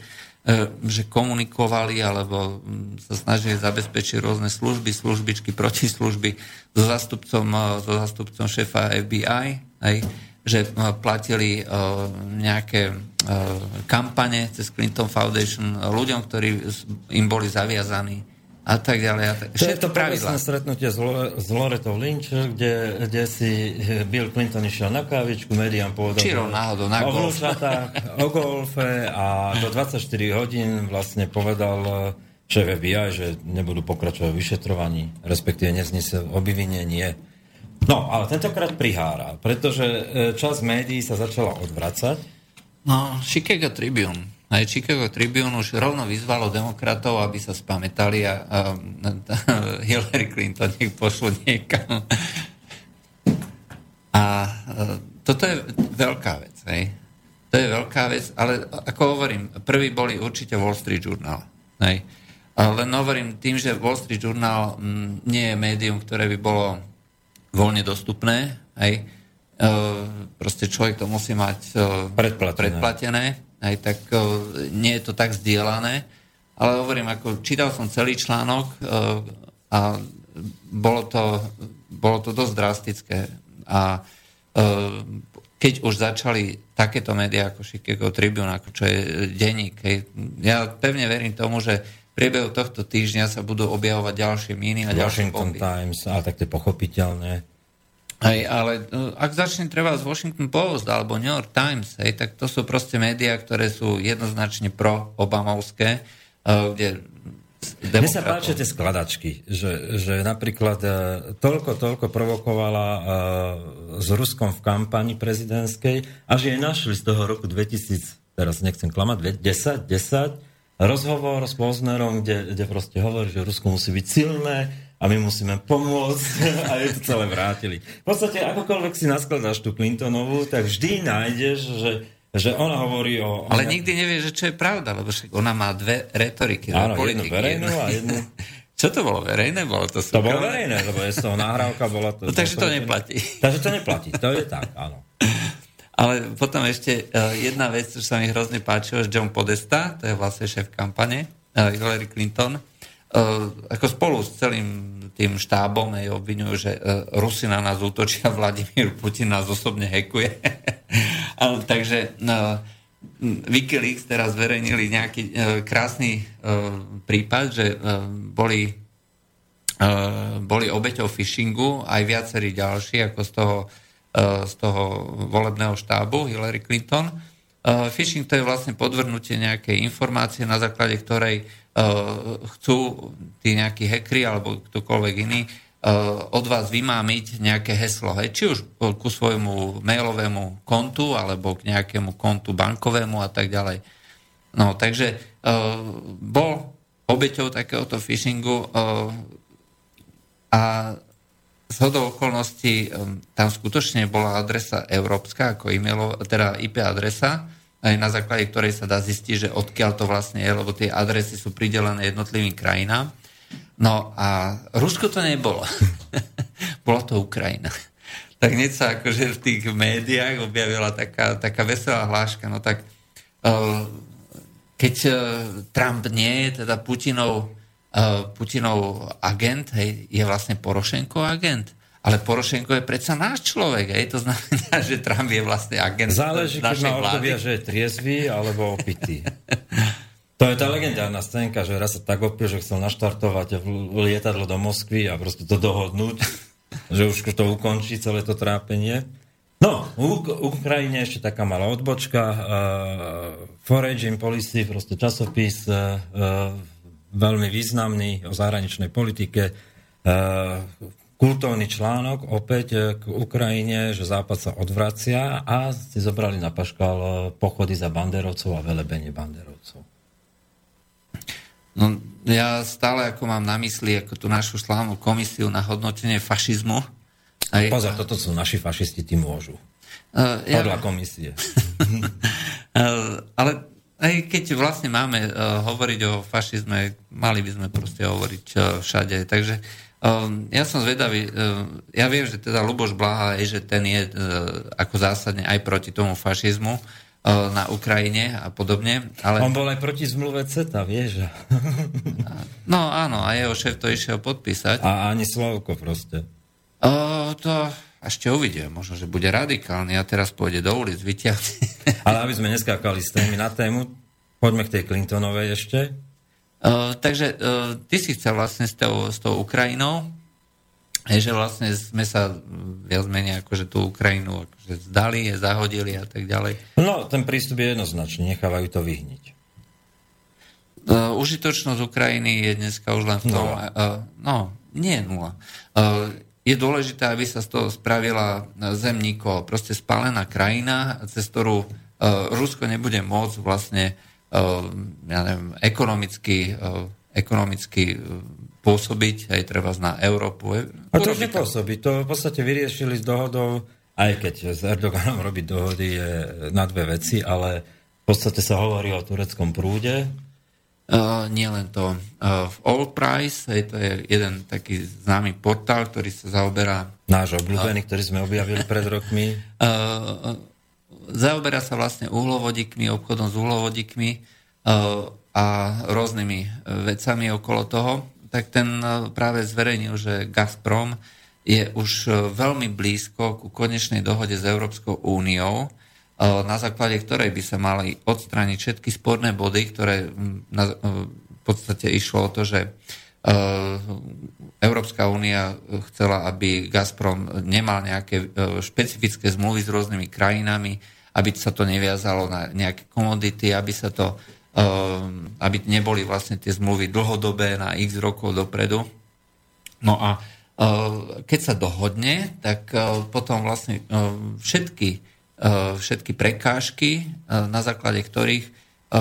že komunikovali alebo mm, sa snažili zabezpečiť rôzne služby, službičky, protislužby so zastupcom, so zastupcom šéfa FBI, aj, že platili nejaké kampane cez Clinton Foundation ľuďom, ktorí im boli zaviazaní a tak ďalej. A tak. To je to pravidla. stretnutie s, s Loretou Lynch, kde, kde si Bill Clinton išiel na kávičku, médiám povedal Čirou náhodou, na o golf. o golfe a do 24 hodín vlastne povedal šéf FBI, že nebudú pokračovať v vyšetrovaní, respektíve neznesel obvinenie. No, ale tentokrát prihára, pretože e, časť médií sa začala odvracať. No, Chicago Tribune aj Chicago Tribune už rovno vyzvalo demokratov, aby sa spametali a, a, a Hillary Clinton nech pošlo niekam. A, a toto je veľká vec. Hej. To je veľká vec, ale ako hovorím, prvý boli určite Wall Street Journal. Hej. Len hovorím tým, že Wall Street Journal m, mm, nie je médium, ktoré by bolo voľne dostupné. Hej. E, proste človek to musí mať e, predplatené. predplatené aj tak nie je to tak zdieľané, ale hovorím, ako čítal som celý článok a bolo to, bolo to dosť drastické. A keď už začali takéto médiá ako Chicago Tribune, ako čo je denník, ja pevne verím tomu, že v priebehu tohto týždňa sa budú objavovať ďalšie míny a ďalšie Washington. Times, a tak to je pochopiteľné. Hej, ale e, ak začne treba z Washington Post alebo New York Times, hej, tak to sú proste médiá, ktoré sú jednoznačne pro-obamovské, e, kde Mne sa páčia tie skladačky, že, že napríklad uh, toľko, toľko provokovala uh, s Ruskom v kampani prezidentskej a že jej našli z toho roku 2000, teraz nechcem klamať, 10, 10, rozhovor s Poznerom, kde, kde proste hovorí, že Rusko musí byť silné, a my musíme pomôcť a je to celé vrátili. V podstate, akokoľvek si naskladáš tú Clintonovú, tak vždy nájdeš, že že ona hovorí o... Ale ona... nikdy nevie, že čo je pravda, lebo však ona má dve retoriky. Áno, jednu verejnú a jednu... čo to bolo verejné? Bolo to súkromné? To bolo verejné, lebo je toho nahrávka, bola to... No, takže to neplatí. Takže to neplatí, to je tak, áno. Ale potom ešte uh, jedna vec, čo sa mi hrozne páčilo, John Podesta, to je vlastne šéf kampane, uh, Hillary Clinton, ako spolu s celým tým štábom aj obvinujú, že uh, Rusi na nás útočia, Vladimír Putin nás osobne hekuje. takže uh, Wikileaks teraz zverejnili nejaký uh, krásny uh, prípad, že uh, boli, uh, boli obeťou phishingu aj viacerí ďalší, ako z toho, uh, z toho volebného štábu Hillary Clinton. Uh, phishing to je vlastne podvrnutie nejakej informácie, na základe ktorej uh, chcú tí nejakí hekry alebo ktokoľvek iný uh, od vás vymámiť nejaké heslo. Hej, či už ku svojmu mailovému kontu alebo k nejakému kontu bankovému a tak ďalej. No, takže bol obeťou takéhoto phishingu a z hodou okolností tam skutočne bola adresa európska, ako e-mailo, teda IP adresa, aj na základe ktorej sa dá zistiť, že odkiaľ to vlastne je, lebo tie adresy sú pridelené jednotlivým krajinám. No a Rusko to nebolo. Bolo to Ukrajina. Tak hneď sa akože v tých médiách objavila taká, taká veselá hláška. No tak keď uh, Trump nie je teda Putinov, Putinov agent, hej, je vlastne Porošenko agent. Ale Porošenko je predsa náš človek, aj to znamená, že Trump je vlastne agent Záleží, keď má obdobia, že je triezvy alebo opitý. To je tá legendárna scénka, že raz sa tak opil, že chcel naštartovať lietadlo do Moskvy a proste to dohodnúť, že už to ukončí celé to trápenie. No, u Ukrajine ešte taká malá odbočka. Uh, Foraging Policy, proste časopis uh, veľmi významný o zahraničnej politike. Uh, kultovný článok opäť e, k Ukrajine, že Západ sa odvracia a si zobrali na paškal e, pochody za banderovcov a velebenie banderovcov. No, ja stále ako mám na mysli ako tú našu slávnu komisiu na hodnotenie fašizmu. Aj, Pozor, toto sú naši fašisti, tí môžu. Uh, ja... Podľa komisie. uh, ale aj keď vlastne máme uh, hovoriť o fašizme, mali by sme proste hovoriť uh, všade. Takže um, ja som zvedavý, uh, ja viem, že teda Luboš Blaha je, že ten je uh, ako zásadne aj proti tomu fašizmu uh, na Ukrajine a podobne. Ale... On bol aj proti zmluve CETA, vieš? no áno, a jeho šéf to išiel podpísať. A ani Slovko proste. Uh, to ešte uvidíme, možno, že bude radikálny a teraz pôjde do ulic, vyťahne. Ale aby sme neskákali s témy na tému, poďme k tej Clintonovej ešte. Uh, takže uh, ty si chcel vlastne s tou, s tou Ukrajinou, je, že vlastne sme sa viac menej akože tú Ukrajinu akože zdali, je zahodili a tak ďalej. No, ten prístup je jednoznačný, nechávajú to vyhniť. Uh, užitočnosť Ukrajiny je dneska už len v tom... Uh, no, nie nula. Uh, je dôležité, aby sa z toho spravila zemníko, proste spálená krajina, cez ktorú uh, Rusko nebude môcť vlastne uh, ja neviem, ekonomicky, ekonomicky pôsobiť, aj treba na Európu. A to už nepôsobí. To v podstate vyriešili s dohodou, aj keď s Erdoganom robiť dohody je na dve veci, ale v podstate sa hovorí o tureckom prúde, Uh, nie len to. Uh, v All Price, hej, to je jeden taký známy portál, ktorý sa zaoberá... Náš obľúbený, uh, ktorý sme objavili pred rokmi. Uh, zaoberá sa vlastne uhlovodíkmi, obchodom s uhlovodíkmi uh, a rôznymi vecami okolo toho. Tak ten práve zverejnil, že Gazprom je už veľmi blízko ku konečnej dohode s Európskou úniou, na základe ktorej by sa mali odstrániť všetky sporné body, ktoré na, v podstate išlo o to, že Európska únia chcela, aby Gazprom nemal nejaké špecifické zmluvy s rôznymi krajinami, aby sa to neviazalo na nejaké komodity, aby sa to aby neboli vlastne tie zmluvy dlhodobé na x rokov dopredu. No a keď sa dohodne, tak potom vlastne všetky všetky prekážky, eh, na základe ktorých eh,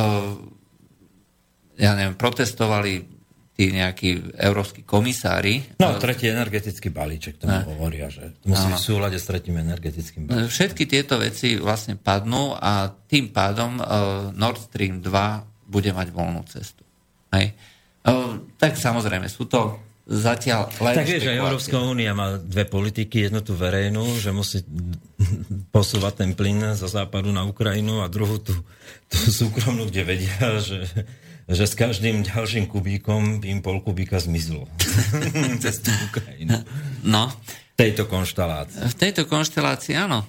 ja neviem, protestovali tí nejakí európsky komisári. No, tretí energetický balíček, tomu ne. hovoria, že musí v súlade s tretím energetickým balíčkom. Všetky tieto veci vlastne padnú a tým pádom Nord Stream 2 bude mať voľnú cestu. Hej. Tak samozrejme, sú to zatiaľ len Tak vieš, že Európska únia má dve politiky, jednu tú verejnú, že musí posúvať ten plyn zo západu na Ukrajinu a druhú tú, tú súkromnú, kde vedia, že, že s každým ďalším kubíkom by im pol kubíka zmizlo cez tú Ukrajinu. No. V tejto konštelácii. V tejto konštelácii, áno.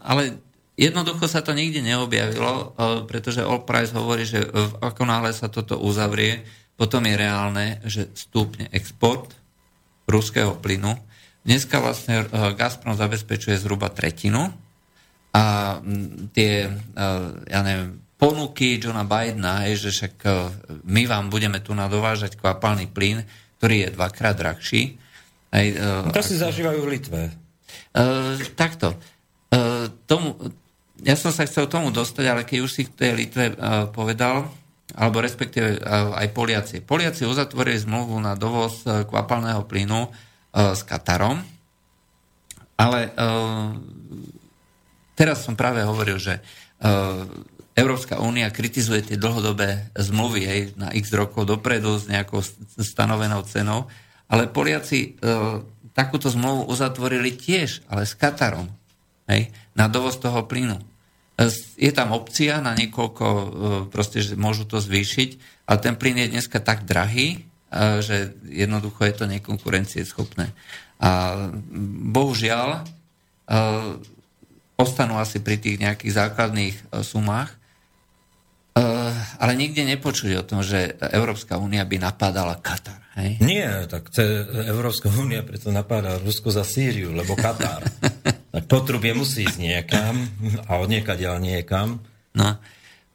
Ale jednoducho sa to nikde neobjavilo, pretože All Price hovorí, že ako náhle sa toto uzavrie, potom je reálne, že stúpne export ruského plynu. Dneska vlastne eh, Gazprom zabezpečuje zhruba tretinu a tie, eh, ja neviem, ponuky Johna Bidena, je, že však eh, my vám budeme tu nadovážať kvapalný plyn, ktorý je dvakrát drahší. Aj, no to si zažívajú v Litve. Uh, takto. Uh, tomu, ja som sa chcel tomu dostať, ale keď už si v tej Litve uh, povedal, alebo respektíve e, aj Poliaci. Poliaci uzatvorili zmluvu na dovoz e, kvapalného plynu e, s Katarom, ale teraz som práve hovoril, že Európska únia kritizuje tie dlhodobé zmluvy hej, na x rokov dopredu s nejakou stanovenou cenou, ale Poliaci takúto zmluvu uzatvorili tiež, ale s Katarom, hej, na dovoz toho plynu. Je tam opcia na niekoľko, e, proste, že môžu to zvýšiť, ale ten plyn je dneska tak drahý, e, že jednoducho je to nekonkurencieschopné. A bohužiaľ e, ostanú asi pri tých nejakých základných sumách, ale nikde nepočuť o tom, že Európska únia by napádala Katar. Hej? Nie, tak Európska únia preto napáda Rusko za Sýriu, lebo Katar. Tak potrubie musí ísť niekam a od niekaď niekam. No.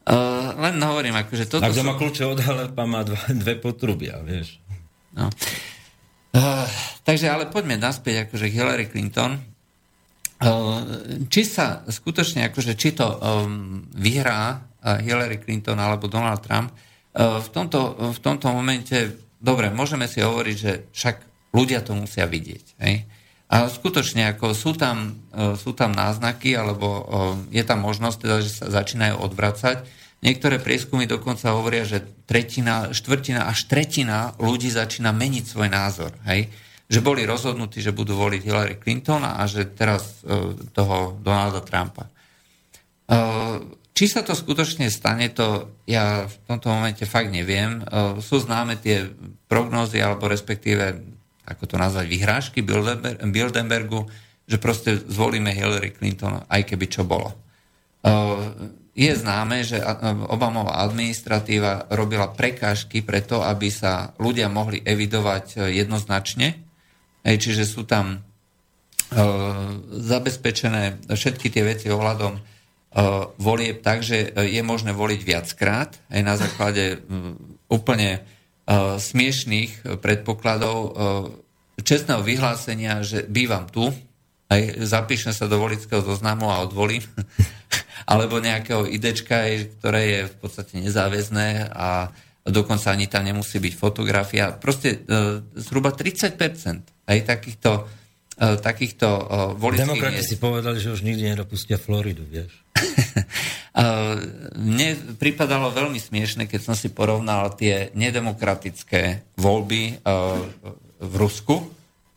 Uh, len hovorím, akože toto... Ak sú... má kľúče od Halepa, má dva, dve potrubia, vieš. No. Uh, takže ale poďme naspäť akože Hillary Clinton. Uh, či sa skutočne, akože či to um, vyhrá Hillary Clinton alebo Donald Trump, uh, v, tomto, v tomto momente, dobre, môžeme si hovoriť, že však ľudia to musia vidieť. Hej? A skutočne ako sú, tam, e, sú tam náznaky, alebo e, je tam možnosť, teda, že sa začínajú odvracať, Niektoré prieskumy dokonca hovoria, že tretina, štvrtina až tretina ľudí začína meniť svoj názor. Hej? Že boli rozhodnutí, že budú voliť Hillary Clinton a že teraz uh, toho Donalda Trumpa. Či sa to skutočne stane, to ja v tomto momente fakt neviem. Sú známe tie prognózy, alebo respektíve, ako to nazvať, vyhrážky Bildenbergu, že proste zvolíme Hillary Clinton, aj keby čo bolo. Uh, je známe, že Obamová administratíva robila prekážky preto, aby sa ľudia mohli evidovať e, jednoznačne. Čiže sú tam zabezpečené všetky tie veci ohľadom volieb tak, že je možné voliť viackrát aj na základe úplne smiešných predpokladov čestného vyhlásenia, že bývam tu, aj zapíšem sa do volického zoznamu a odvolím. alebo nejakého idečka, ktoré je v podstate nezáväzné a dokonca ani tam nemusí byť fotografia. Proste e, zhruba 30% aj takýchto, e, takýchto e, volických Demokrati miest. si povedali, že už nikdy nedopustia Floridu, vieš? mne pripadalo veľmi smiešne, keď som si porovnal tie nedemokratické voľby e, v Rusku,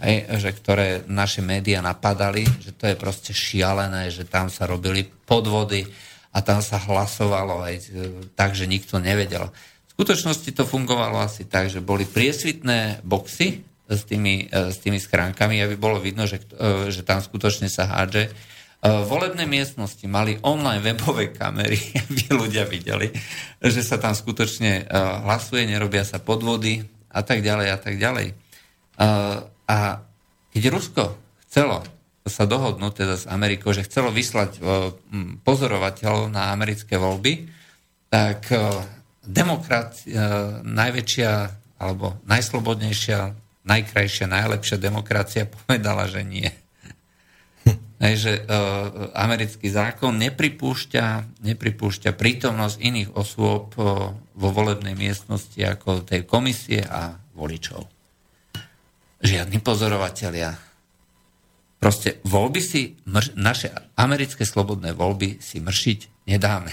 že ktoré naše médiá napadali, že to je proste šialené, že tam sa robili podvody a tam sa hlasovalo aj e, tak, že nikto nevedel. V skutočnosti to fungovalo asi tak, že boli priesvitné boxy s tými, e, s tými schránkami, aby bolo vidno, že, že tam skutočne sa hádže. Volebné miestnosti mali online webové kamery, aby ľudia videli, že sa tam skutočne hlasuje, nerobia sa podvody a tak ďalej a tak ďalej. A keď Rusko chcelo sa dohodnúť teda s Amerikou, že chcelo vyslať pozorovateľov na americké voľby, tak demokracia, najväčšia alebo najslobodnejšia, najkrajšia, najlepšia demokracia povedala, že nie. Hej, že uh, americký zákon nepripúšťa, nepripúšťa prítomnosť iných osôb uh, vo volebnej miestnosti ako tej komisie a voličov žiadni pozorovatelia. Proste voľby si, mrš, naše americké slobodné voľby si mršiť nedáme.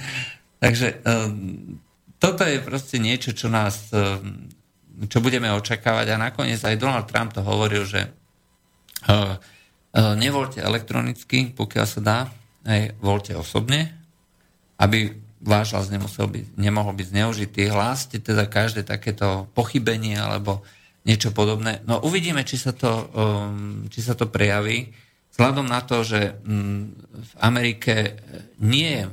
Takže um, toto je proste niečo, čo nás, um, čo budeme očakávať a nakoniec aj Donald Trump to hovoril, že uh, nevolte elektronicky, pokiaľ sa dá, aj voľte osobne, aby váš hlas nemusel byť, nemohol byť zneužitý. Hláste teda každé takéto pochybenie alebo niečo podobné. No uvidíme, či sa to, um, či sa to prejaví. Vzhľadom na to, že um, v Amerike nie je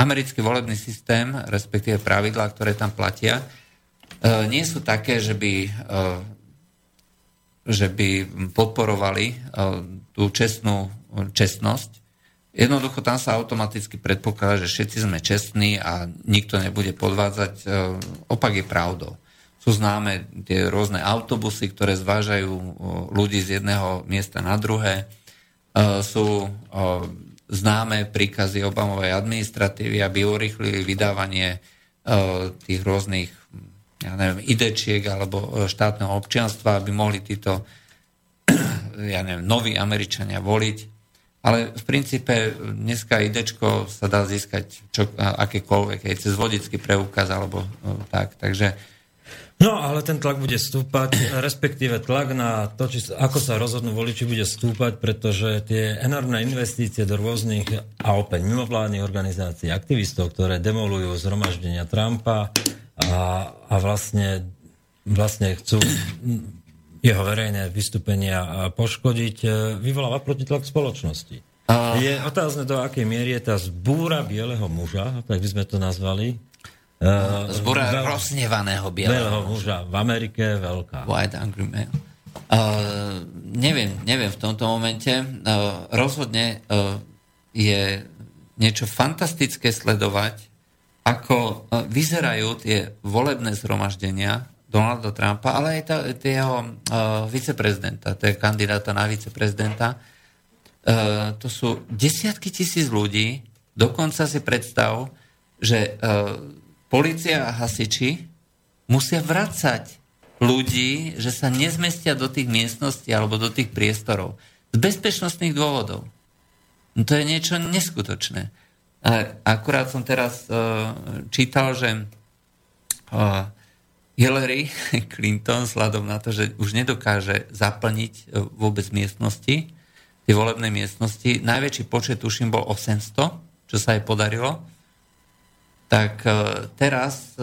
americký volebný systém, respektíve pravidlá, ktoré tam platia, uh, nie sú také, že by, uh, že by podporovali uh, tú čestnú čestnosť. Jednoducho tam sa automaticky predpokladá, že všetci sme čestní a nikto nebude podvádzať. Opak je pravdou sú známe tie rôzne autobusy, ktoré zvážajú ľudí z jedného miesta na druhé. E, sú známe príkazy Obamovej administratívy, aby urychlili vydávanie e, tých rôznych ja neviem, idečiek alebo e, štátneho občianstva, aby mohli títo ja neviem, noví Američania voliť. Ale v princípe dneska idečko sa dá získať čo, akékoľvek, aj cez vodický preukaz alebo tak. Takže No, ale ten tlak bude stúpať, respektíve tlak na to, či, ako sa rozhodnú voliči, bude stúpať, pretože tie enormné investície do rôznych a opäť mimovládnych organizácií, aktivistov, ktoré demolujú zhromaždenia Trumpa a, a vlastne, vlastne chcú jeho verejné vystúpenia poškodiť, e, vyvoláva protitlak spoločnosti. A... Je otázne, do akej miery je tá zbúra bieleho muža, tak by sme to nazvali, Uh, Zbora veľ, roznevaného bieleho muža v Amerike veľká. White Angry Man. Uh, neviem, neviem v tomto momente. Uh, rozhodne uh, je niečo fantastické sledovať, ako uh, vyzerajú tie volebné zhromaždenia Donalda Trumpa, ale aj jeho uh, viceprezidenta, to je kandidáta na viceprezidenta. Uh, to sú desiatky tisíc ľudí, dokonca si predstav, že uh, policia a hasiči musia vracať ľudí, že sa nezmestia do tých miestností alebo do tých priestorov. Z bezpečnostných dôvodov. No to je niečo neskutočné. Akurát som teraz čítal, že Hillary Clinton, sladom na to, že už nedokáže zaplniť vôbec miestnosti, tie volebné miestnosti, najväčší počet, tuším, bol 800, čo sa jej podarilo, tak teraz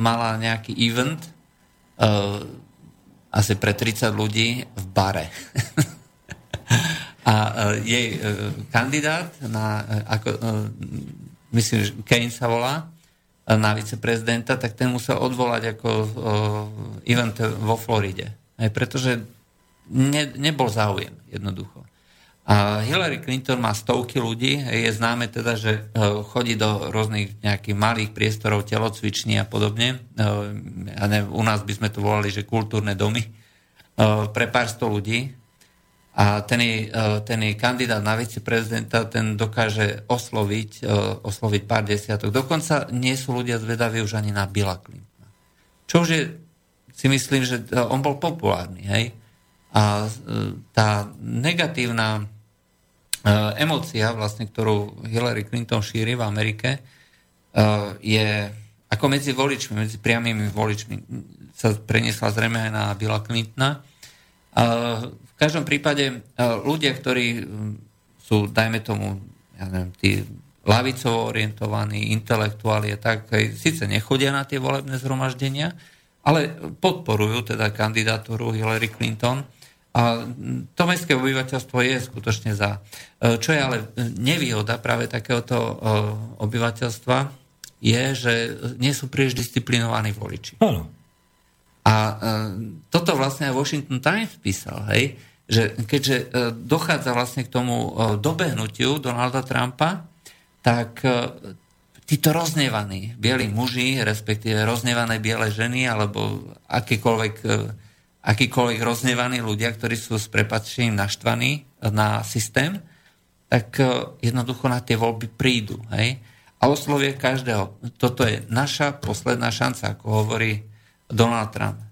mala nejaký event, asi pre 30 ľudí v bare. A e, jej e, kandidát na, e, ako, myslím, že Kane sa volá, na viceprezidenta, tak ten musel odvolať ako event vo Floride. Aj pretože ne, nebol záujem jednoducho. A Hillary Clinton má stovky ľudí, je známe teda, že chodí do rôznych nejakých malých priestorov, telocviční a podobne. Ja neviem, u nás by sme to volali, že kultúrne domy pre pár sto ľudí a ten e, ten kandidát na viceprezidenta, ten dokáže osloviť, e, osloviť pár desiatok. Dokonca nie sú ľudia zvedaví už ani na Billa Clintona. Čo už je, si myslím, že e, on bol populárny, hej? A tá negatívna emócia, vlastne, ktorú Hillary Clinton šíri v Amerike, je ako medzi voličmi, medzi priamými voličmi sa preniesla zrejme aj na Billa Clintona. V každom prípade e, ľudia, ktorí sú, dajme tomu, ja neviem, tí lavicovo orientovaní, intelektuáli tak síce nechodia na tie volebné zhromaždenia, ale podporujú teda kandidatúru Hillary Clinton. A to mestské obyvateľstvo je skutočne za. E, čo je ale nevýhoda práve takéhoto e, obyvateľstva, je, že nie sú príliš disciplinovaní voliči. Áno. A toto vlastne aj Washington Times písal, hej, že keďže e, dochádza vlastne k tomu e, dobehnutiu Donalda Trumpa, tak e, títo roznevaní bieli muži, respektíve roznevané biele ženy, alebo akýkoľvek, akýkoľvek roznevaní ľudia, ktorí sú s prepačením naštvaní na systém, tak jednoducho na tie voľby prídu. Hej? A oslovie každého. Toto je naša posledná šanca, ako hovorí Donald Trump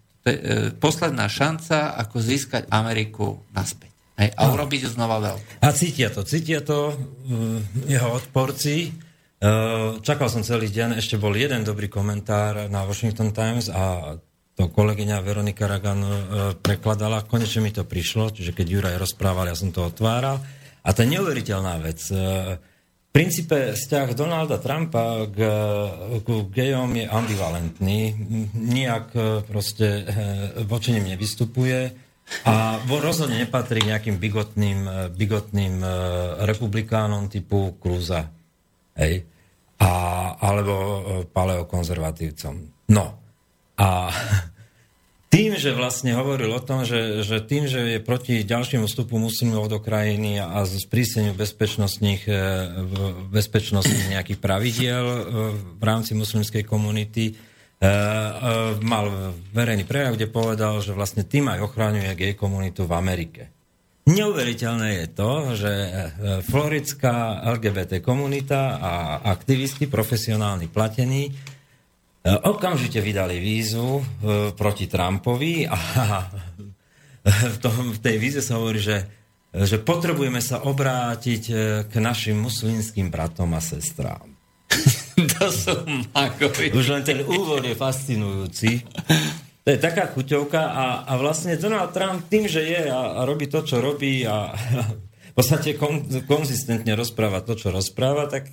posledná šanca, ako získať Ameriku naspäť. Hej, a urobiť ju znova veľkú. A cítia to, cítia to uh, jeho odporci. Uh, čakal som celý deň, ešte bol jeden dobrý komentár na Washington Times a to kolegyňa Veronika Ragan uh, prekladala. Konečne mi to prišlo, čiže keď Juraj rozprával, ja som to otváral. A to je neuveriteľná vec. Princípe vzťah Donalda Trumpa k, k gejom je ambivalentný. Nijak e, proste e, voči nim nevystupuje a rozhodne nepatrí nejakým bigotným, e, bigotným republikánom typu Cruza. Hej. A, alebo paleokonzervatívcom. No. A tým, že vlastne hovoril o tom, že, že tým, že je proti ďalšiemu vstupu muslimov do krajiny a spríseniu bezpečnostných, e, bezpečnostných nejakých pravidiel e, v rámci muslimskej komunity, e, mal verejný prejav, kde povedal, že vlastne tým aj ochráňuje gay komunitu v Amerike. Neuveriteľné je to, že floridská LGBT komunita a aktivisti, profesionálni platení, okamžite vydali vízu e, proti Trumpovi a v, tom, v tej víze sa hovorí, že, že potrebujeme sa obrátiť e, k našim muslimským bratom a sestrám. to sú magovi. Už len ten úvod je fascinujúci. To je taká chuťovka a, a vlastne Donald Trump tým, že je a, a robí to, čo robí a, a v podstate kon, konzistentne rozpráva to, čo rozpráva, tak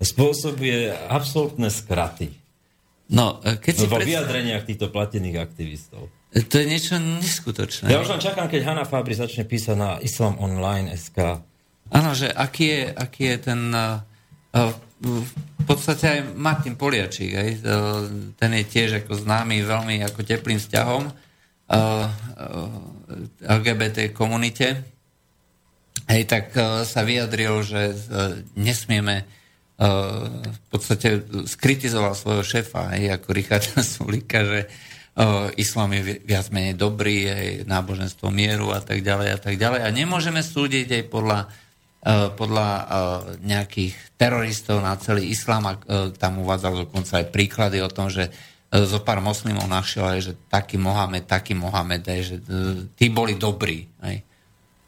spôsobuje absolútne skraty. No, e, keď si vo predstav... vyjadreniach týchto platených aktivistov. E, to je niečo neskutočné. Ja už len čakám, keď Hanna Fabri začne písať na Islam Online SK. Áno, že aký je, aký je ten... Uh, v podstate aj Martin Poliačík, aj, ten je tiež ako známy veľmi ako teplým vzťahom LGBT komunite. Hej, tak sa vyjadril, že nesmieme v podstate skritizoval svojho šéfa, aj ako Richarda Sulika, že islám je viac menej dobrý, aj náboženstvo mieru a tak ďalej a tak ďalej. A nemôžeme súdiť aj podľa, podľa nejakých teroristov na celý islám. A tam uvádzal dokonca aj príklady o tom, že zo pár moslimov našiel aj, že taký Mohamed, taký Mohamed, aj, že tí boli dobrí. Aj.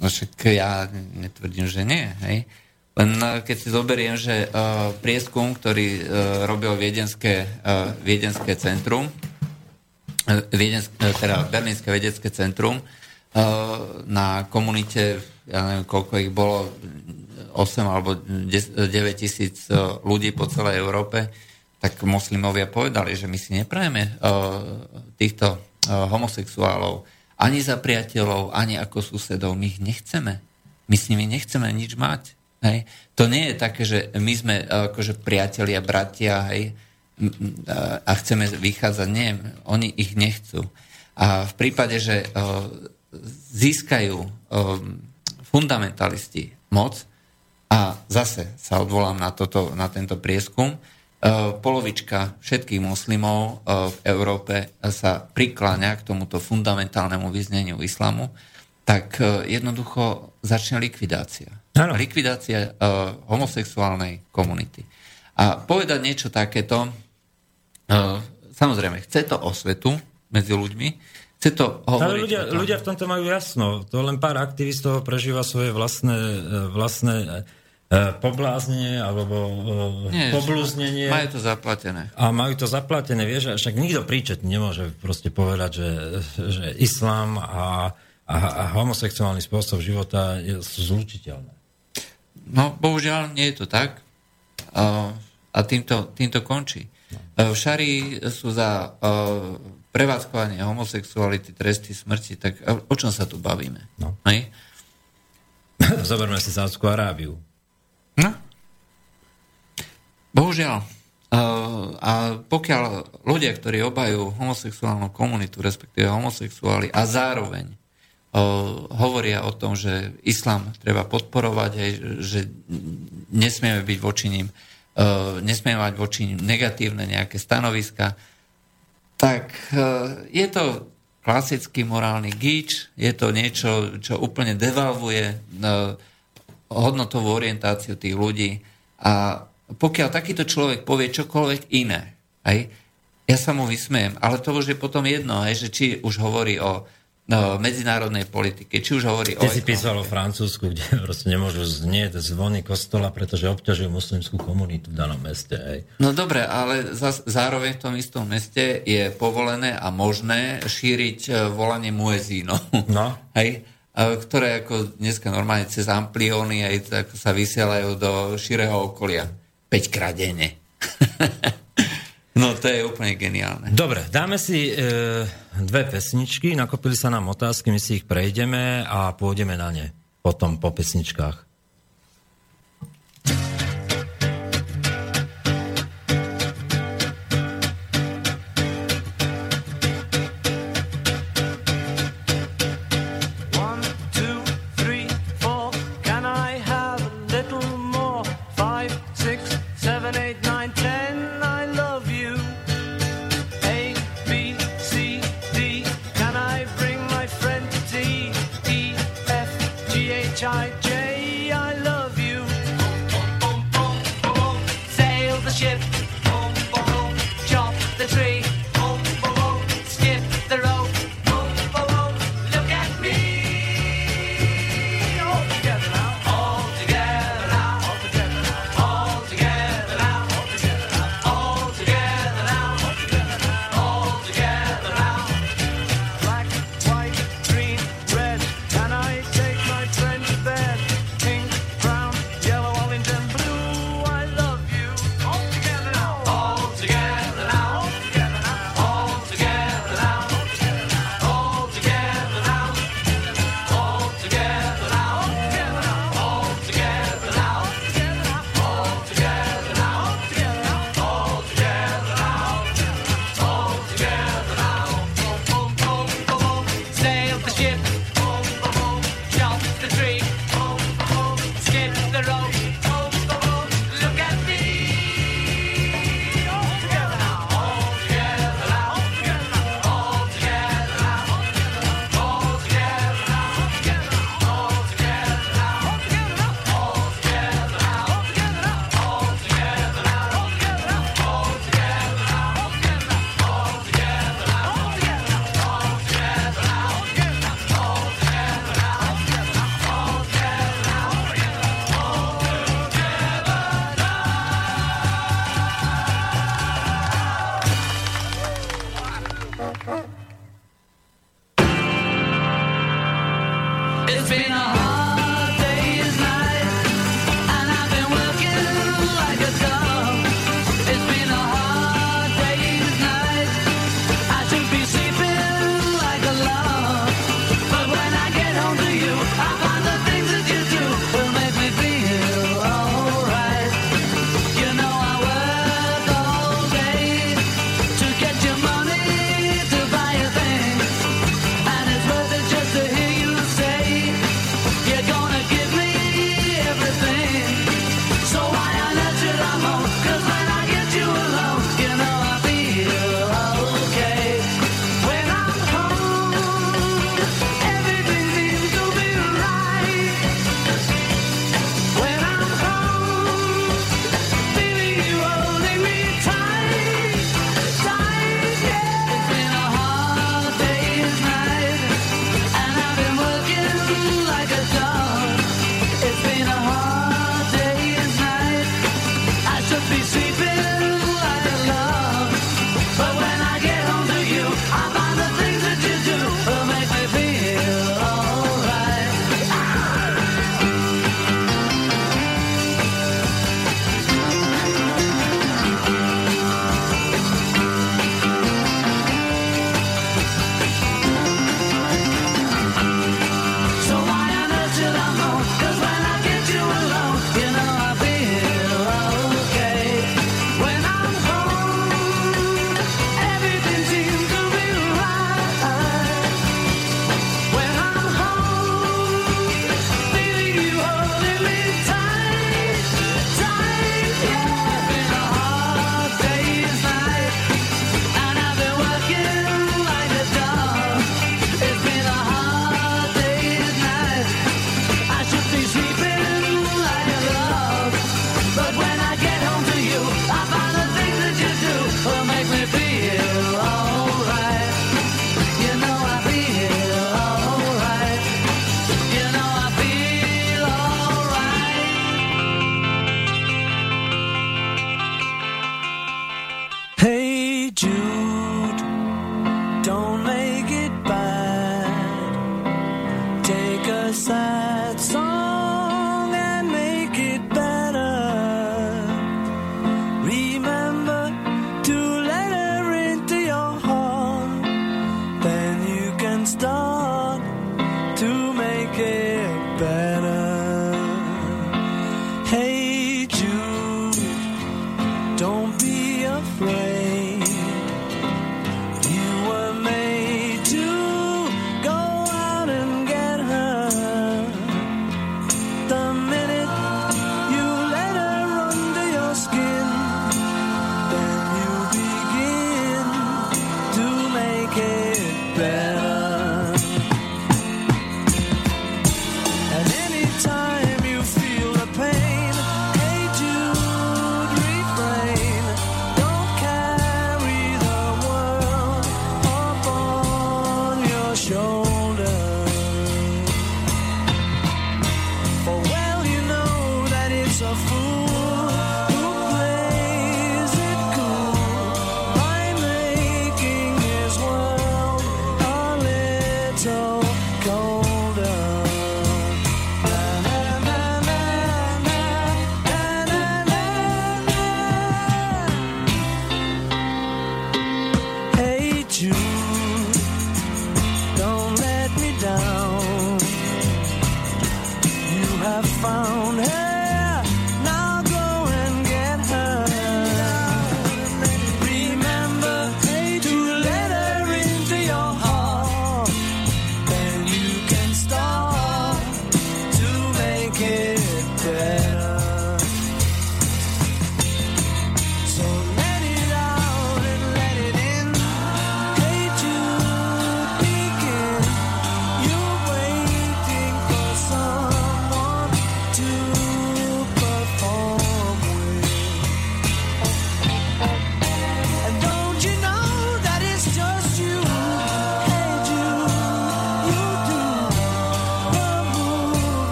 No však ja netvrdím, že nie. Hej. Len keď si zoberiem, že uh, prieskum, ktorý uh, robil Viedenské, uh, Viedenské centrum, Viedenské, teda Berlínske vedecké centrum, na komunite, ja neviem, koľko ich bolo, 8 alebo 9 tisíc ľudí po celej Európe, tak moslimovia povedali, že my si neprajeme týchto homosexuálov ani za priateľov, ani ako susedov. My ich nechceme. My s nimi nechceme nič mať. Hej. To nie je také, že my sme akože priatelia, bratia hej, a chceme vychádzať. Nie, oni ich nechcú. A v prípade, že získajú fundamentalisti moc, a zase sa odvolám na, toto, na tento prieskum, polovička všetkých moslimov v Európe sa prikláňa k tomuto fundamentálnemu vyzneniu islamu, tak jednoducho začne likvidácia. Ano. Likvidácia uh, homosexuálnej komunity. A povedať niečo takéto, uh, samozrejme, chce to osvetu medzi ľuďmi, chce to hovoriť... Ale ľudia, ľudia v tomto majú jasno. To len pár aktivistov prežíva svoje vlastné, vlastné pobláznenie alebo Nie, poblúznenie. Majú to zaplatené. A majú to zaplatené, vieš, však nikto príčet nemôže proste povedať, že, že islám a, a, a homosexuálny spôsob života sú zlučiteľné. No, bohužiaľ, nie je to tak. A týmto, týmto končí. V Šari sú za prevádzkovanie homosexuality, tresty smrti, tak o čom sa tu bavíme? No. Hej? Zoberme si Sádskú Arábiu. No. Bohužiaľ. A pokiaľ ľudia, ktorí obajú homosexuálnu komunitu, respektíve homosexuáli a zároveň hovoria o tom, že islám treba podporovať, aj, že nesmieme byť voči ním, nesmieme mať voči ním negatívne nejaké stanoviska, tak je to klasický morálny gíč, je to niečo, čo úplne devalvuje hodnotovú orientáciu tých ľudí. A pokiaľ takýto človek povie čokoľvek iné, aj, ja sa mu vysmejem, ale to už je potom jedno, aj, že či už hovorí o no, medzinárodnej politike, či už hovorí Ty o... Si písal o Francúzsku, kde proste nemôžu znieť zvony kostola, pretože obťažujú muslimskú komunitu v danom meste. Hej. No dobre, ale zas, zároveň v tom istom meste je povolené a možné šíriť e, volanie muezínov. No. Hej? ktoré ako dneska normálne cez amplióny aj ako sa vysielajú do širého okolia. 5 krát denne. No to je úplne geniálne. Dobre, dáme si e, dve pesničky, nakopili sa nám otázky, my si ich prejdeme a pôjdeme na ne potom po pesničkách.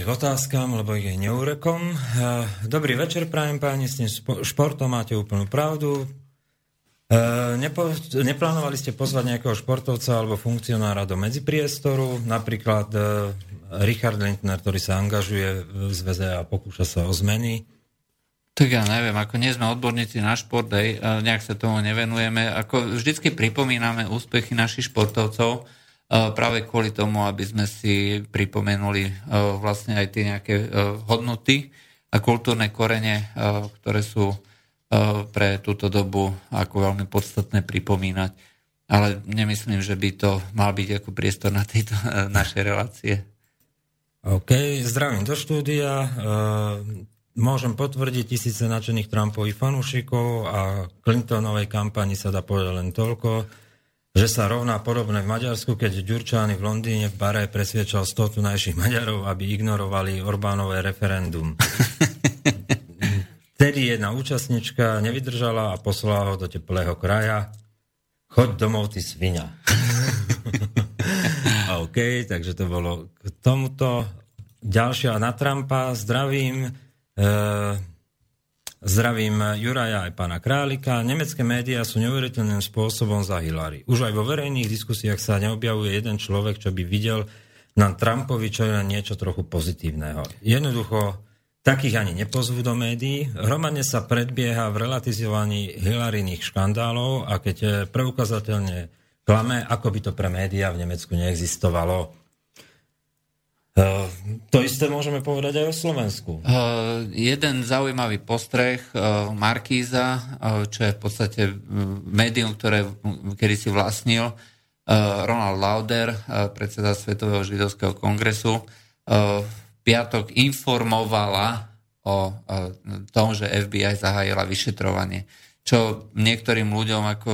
Ideme k otázkam, lebo ich je neúrekom. Dobrý večer, prajem páni, s tým športom máte úplnú pravdu. Nepo, neplánovali ste pozvať nejakého športovca alebo funkcionára do medzipriestoru, napríklad Richard Lindner, ktorý sa angažuje v zväze a pokúša sa o zmeny. Tak ja neviem, ako nie sme odborníci na šport, aj, nejak sa tomu nevenujeme. Ako vždycky pripomíname úspechy našich športovcov, práve kvôli tomu, aby sme si pripomenuli vlastne aj tie nejaké hodnoty a kultúrne korene, ktoré sú pre túto dobu ako veľmi podstatné pripomínať. Ale nemyslím, že by to mal byť ako priestor na tejto našej relácie. OK, zdravím do štúdia. Môžem potvrdiť tisíce nadšených Trumpových fanúšikov a Clintonovej kampani sa dá povedať len toľko, že sa rovná podobné v Maďarsku, keď Ďurčány v Londýne v bare presviečal 100 tunajších Maďarov, aby ignorovali Orbánové referendum. Vtedy jedna účastnička nevydržala a poslala ho do teplého kraja. Choď domov, ty svinia. OK, takže to bolo k tomuto. Ďalšia na Trumpa. Zdravím. E, Zdravím Juraja aj pána Králika. Nemecké médiá sú neuveriteľným spôsobom za Hillary. Už aj vo verejných diskusiách sa neobjavuje jeden človek, čo by videl na Trumpovi čo je niečo trochu pozitívneho. Jednoducho, takých ani nepozvú do médií. Hromadne sa predbieha v relatizovaní Hillaryných škandálov a keď preukazateľne klame, ako by to pre médiá v Nemecku neexistovalo. Uh, to isté môžeme povedať aj o Slovensku. Uh, jeden zaujímavý postreh uh, Markíza, uh, čo je v podstate médium, ktoré kedy si vlastnil Ronald Lauder, predseda Svetového židovského kongresu, v piatok informovala o tom, že FBI zahájila vyšetrovanie, čo niektorým ľuďom ako,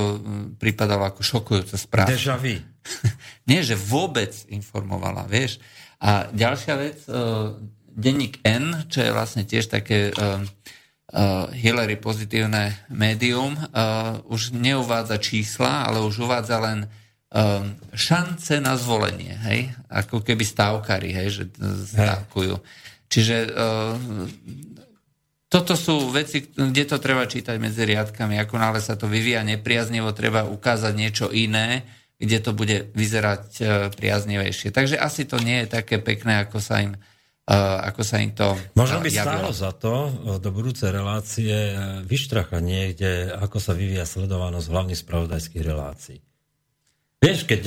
pripadalo ako šokujúca správa. Deja vu. Nie, že vôbec informovala, vieš. A ďalšia vec, uh, denník N, čo je vlastne tiež také uh, uh, Hillary pozitívne médium, už neuvádza čísla, ale už uvádza len šance na zvolenie, hej? Ako keby stávkari, hej, že stávkujú. Čiže toto sú veci, kde to treba čítať medzi riadkami. Ako nále sa to vyvíja nepriaznivo, treba ukázať niečo iné, kde to bude vyzerať e, priaznivejšie. Takže asi to nie je také pekné, ako sa im, e, ako sa im to Možno by javilo. stálo za to e, do budúcej relácie vyštrachať niekde, ako sa vyvíja sledovanosť hlavných spravodajských relácií. Vieš, keď,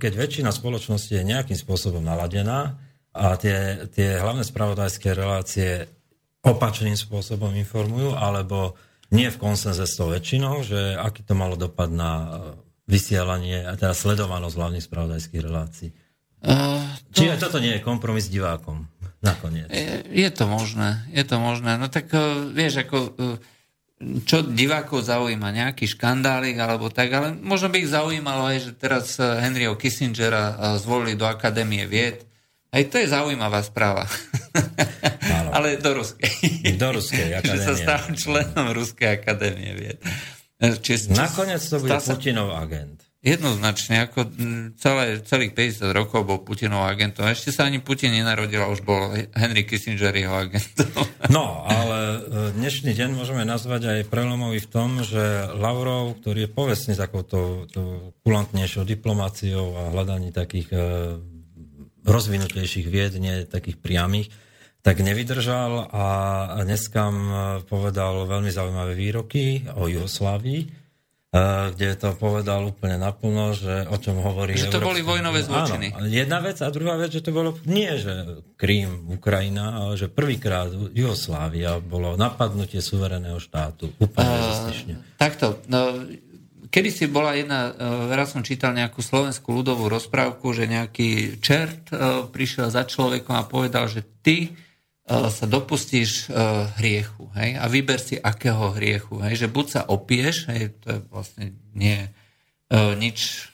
keď väčšina spoločnosti je nejakým spôsobom naladená a tie, tie hlavné spravodajské relácie opačným spôsobom informujú, alebo nie v konsenze s tou väčšinou, že aký to malo dopad na vysielanie a teda sledovanosť hlavných spravodajských relácií. Uh, to... Čiže toto nie je kompromis divákom nakoniec. Je, je to možné, je to možné. No tak uh, vieš, ako uh, čo divákov zaujíma, nejaký škandálik alebo tak, ale možno by ich zaujímalo aj, že teraz Henryho Kissingera zvolili do Akadémie vied. Aj to je zaujímavá správa. ale do Ruskej. Do Ruskej akadémie. že sa stal členom Ruskej akadémie vied. Či, Nakoniec to bude sa... Putinov agent. Jednoznačne, ako celé, celých 50 rokov bol Putinov agentom. Ešte sa ani Putin nenarodil a už bol Henry Kissinger jeho agentom. No, ale e, dnešný deň môžeme nazvať aj prelomový v tom, že Lavrov, ktorý je povestný takouto kulantnejšou diplomáciou a hľadaní takých e, rozvinutejších vied, nie takých priamých, tak nevydržal a dneska povedal veľmi zaujímavé výroky o Jugoslávii, e, kde to povedal úplne naplno, že o čom hovorí... Že to Európska... boli vojnové zločiny. Áno, jedna vec a druhá vec, že to bolo nie, že Krím, Ukrajina, ale že prvýkrát Jugoslávia bolo napadnutie suvereného štátu. Úplne uh, Takto, no, Kedy si bola jedna, e, raz som čítal nejakú slovenskú ľudovú rozprávku, že nejaký čert prišiel za človekom a povedal, že ty sa dopustíš uh, hriechu, hej, a vyber si akého hriechu, hej, že buď sa opieš, hej, to je vlastne nie uh, nič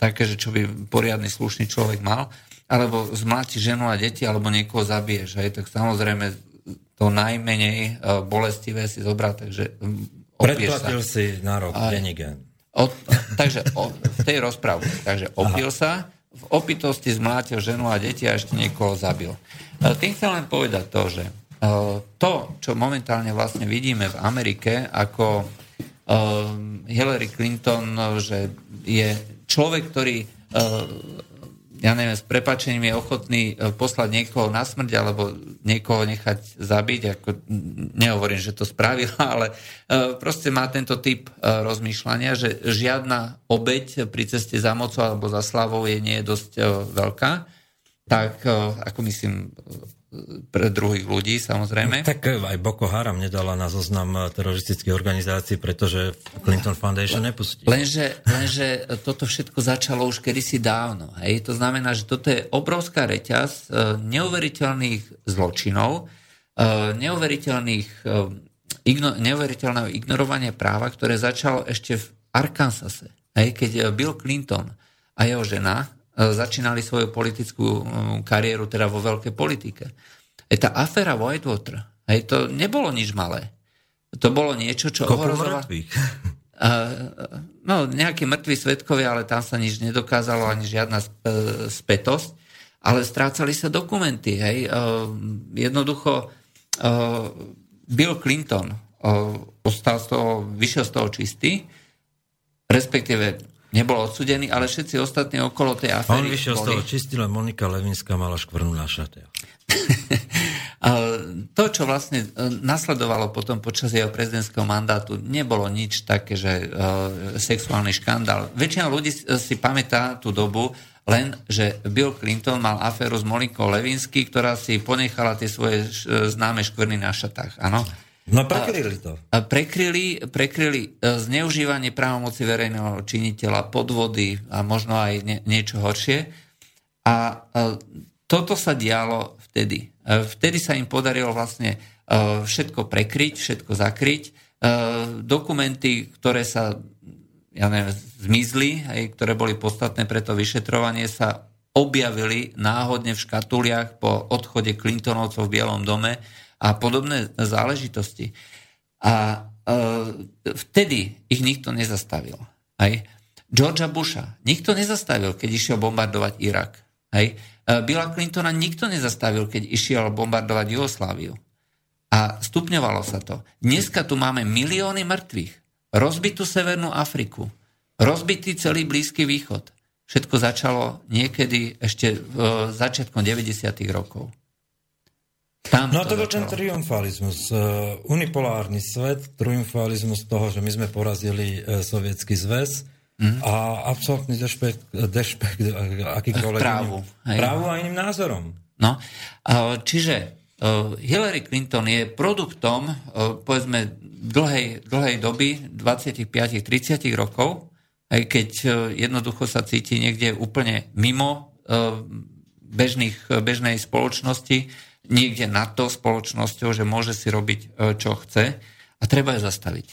také, že čo by poriadny slušný človek mal, alebo zmláti ženu a deti, alebo niekoho zabiješ, hej, tak samozrejme to najmenej bolestivé si zobrať, takže Predplatil sa. si na rok Denigen. takže o, v tej rozprávke, takže opil Aha. sa, v opitosti zmlátil ženu a deti a ešte niekoho zabil. E, tým chcem len povedať to, že e, to, čo momentálne vlastne vidíme v Amerike, ako Hillary Clinton, že je človek, ktorý ja neviem, s prepačením je ochotný e, poslať niekoho na smrť alebo niekoho nechať zabiť, ako nehovorím, že to spravila, ale e, proste má tento typ e, rozmýšľania, že žiadna obeď pri ceste za mocou alebo za slavou je nie je dosť veľká, tak ako myslím pre druhých ľudí, samozrejme. Tak aj Boko Haram nedala na zoznam teroristických organizácií, pretože Clinton Foundation nepustí. Lenže, lenže toto všetko začalo už kedysi dávno. Hej? To znamená, že toto je obrovská reťaz e, neuveriteľných zločinov, neuveriteľných, igno, neuveriteľného ignorovania práva, ktoré začalo ešte v Arkansase. Hej? Keď Bill Clinton a jeho žena začínali svoju politickú e, kariéru teda vo veľkej politike. E tá aféra Whitewater, hej, to nebolo nič malé. To bolo niečo, čo ohrozovalo... no, nejakí mŕtvi svetkovia, ale tam sa nič nedokázalo, ani žiadna spätosť. Ale strácali sa dokumenty. Hej. Jednoducho Bill Clinton ostal z toho, vyšiel z toho čistý, respektíve nebol odsudený, ale všetci ostatní okolo tej aféry On vyšiel boli... z toho čistý, len Monika Levinská mala škvrnu na šate. to, čo vlastne e, nasledovalo potom počas jeho prezidentského mandátu, nebolo nič také, že uh, sexuálny škandál. Väčšina ľudí si pamätá tú dobu, len, že Bill Clinton mal aféru s Monikou Levinsky, ktorá si ponechala tie svoje známe škvrny na šatách. Áno. No prekryli to. A prekryli, prekryli e, zneužívanie právomoci verejného činiteľa, podvody a možno aj nie, niečo horšie. A, a toto sa dialo vtedy. E, vtedy sa im podarilo vlastne e, všetko prekryť, všetko zakryť. Dokumenty, ktoré sa ja neviem, zmizli, aj, ktoré boli podstatné pre to vyšetrovanie, sa objavili náhodne v škatuliach po odchode Clintonovcov v Bielom dome a podobné záležitosti. A e, vtedy ich nikto nezastavil. Hej. Georgia Busha nikto nezastavil, keď išiel bombardovať Irak. Hej. E, Billa Clintona nikto nezastavil, keď išiel bombardovať Jugosláviu. A stupňovalo sa to. Dneska tu máme milióny mŕtvych, rozbitú Severnú Afriku, rozbitý celý Blízky východ. Všetko začalo niekedy ešte v e, začiatkom 90. rokov. Tam no to bol ten triumfalizmus. Uh, unipolárny svet, triumfalizmus toho, že my sme porazili uh, sovietský zväz mm. a absolútny dešpekt, dešpekt akýkoľvek právu, iným, právu a iným názorom. No, uh, čiže Hillary Clinton je produktom, povedzme, dlhej, dlhej doby, 25-30 rokov, aj keď jednoducho sa cíti niekde úplne mimo bežných, bežnej spoločnosti, niekde nad to spoločnosťou, že môže si robiť, e, čo chce a treba ju zastaviť.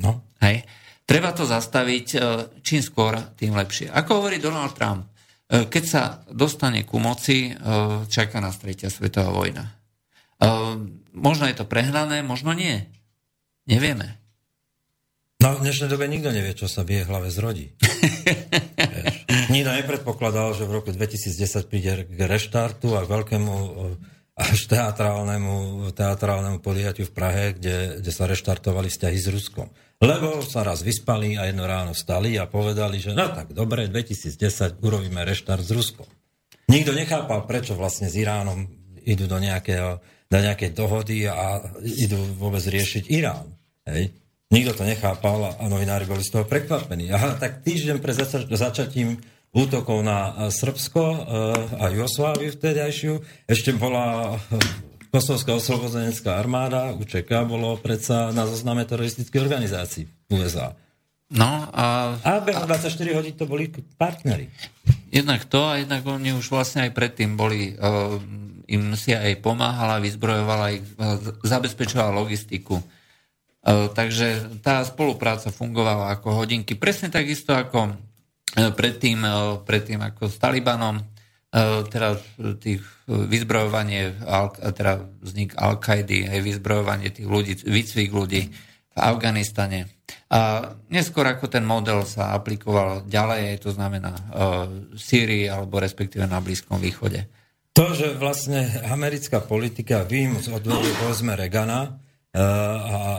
No. Hej. Treba to zastaviť e, čím skôr, tým lepšie. Ako hovorí Donald Trump, e, keď sa dostane ku moci, čaká nás tretia svetová vojna. Možno je to prehnané, možno nie. Nevieme. No, v dnešnej dobe nikto nevie, čo sa v jej hlave zrodí. Nikto nepredpokladal, že v roku 2010 príde k reštartu a k veľkému až teatrálnemu, teatrálnemu podujatiu v Prahe, kde, kde sa reštartovali vzťahy s Ruskom. Lebo sa raz vyspali a jedno ráno stali a povedali, že no tak dobre, 2010 urobíme reštart s Ruskom. Nikto nechápal, prečo vlastne s Iránom idú do nejakého, do nejakej dohody a idú vôbec riešiť Irán. Hej? Nikto to nechápal a novinári boli z toho prekvapení. Aha, tak týždeň pre začatím útokov na eh, Srbsko eh, a Jugosláviu vtedajšiu. Ešte bola eh, Kosovská oslobozenecká armáda, UČK, bolo predsa na zozname teroristických organizácií USA. No a... A behom 24 hodín to boli partnery. Jednak to a jednak oni už vlastne aj predtým boli, uh, im si aj pomáhala, vyzbrojovala ich, zabezpečovala logistiku. Uh, takže tá spolupráca fungovala ako hodinky. Presne takisto ako predtým, e, predtým ako s Talibanom, e, teda tých vyzbrojovanie, teda vznik Al-Kaidy, vyzbrojovanie tých ľudí, výcvik ľudí, v Afganistane. A neskôr ako ten model sa aplikoval ďalej, to znamená v Sýrii alebo respektíve na Blízkom východe. To, že vlastne americká politika vým z odvodu povedzme Regana, a,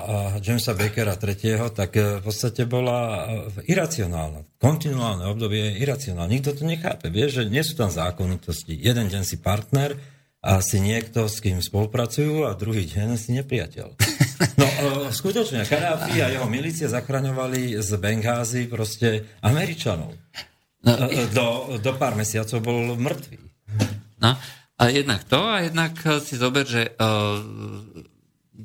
a Jamesa Bakera III, tak v podstate bola iracionálna. Kontinuálne obdobie je iracionálne. Nikto to nechápe. Vie, že nie sú tam zákonitosti. Jeden deň si partner a si niekto, s kým spolupracujú a druhý deň si nepriateľ. No, skutočne, Karáfi a jeho milície zachraňovali z Bengázy proste Američanov. No, do, do pár mesiacov bol mŕtvý. No, a jednak to, a jednak si zober, že uh,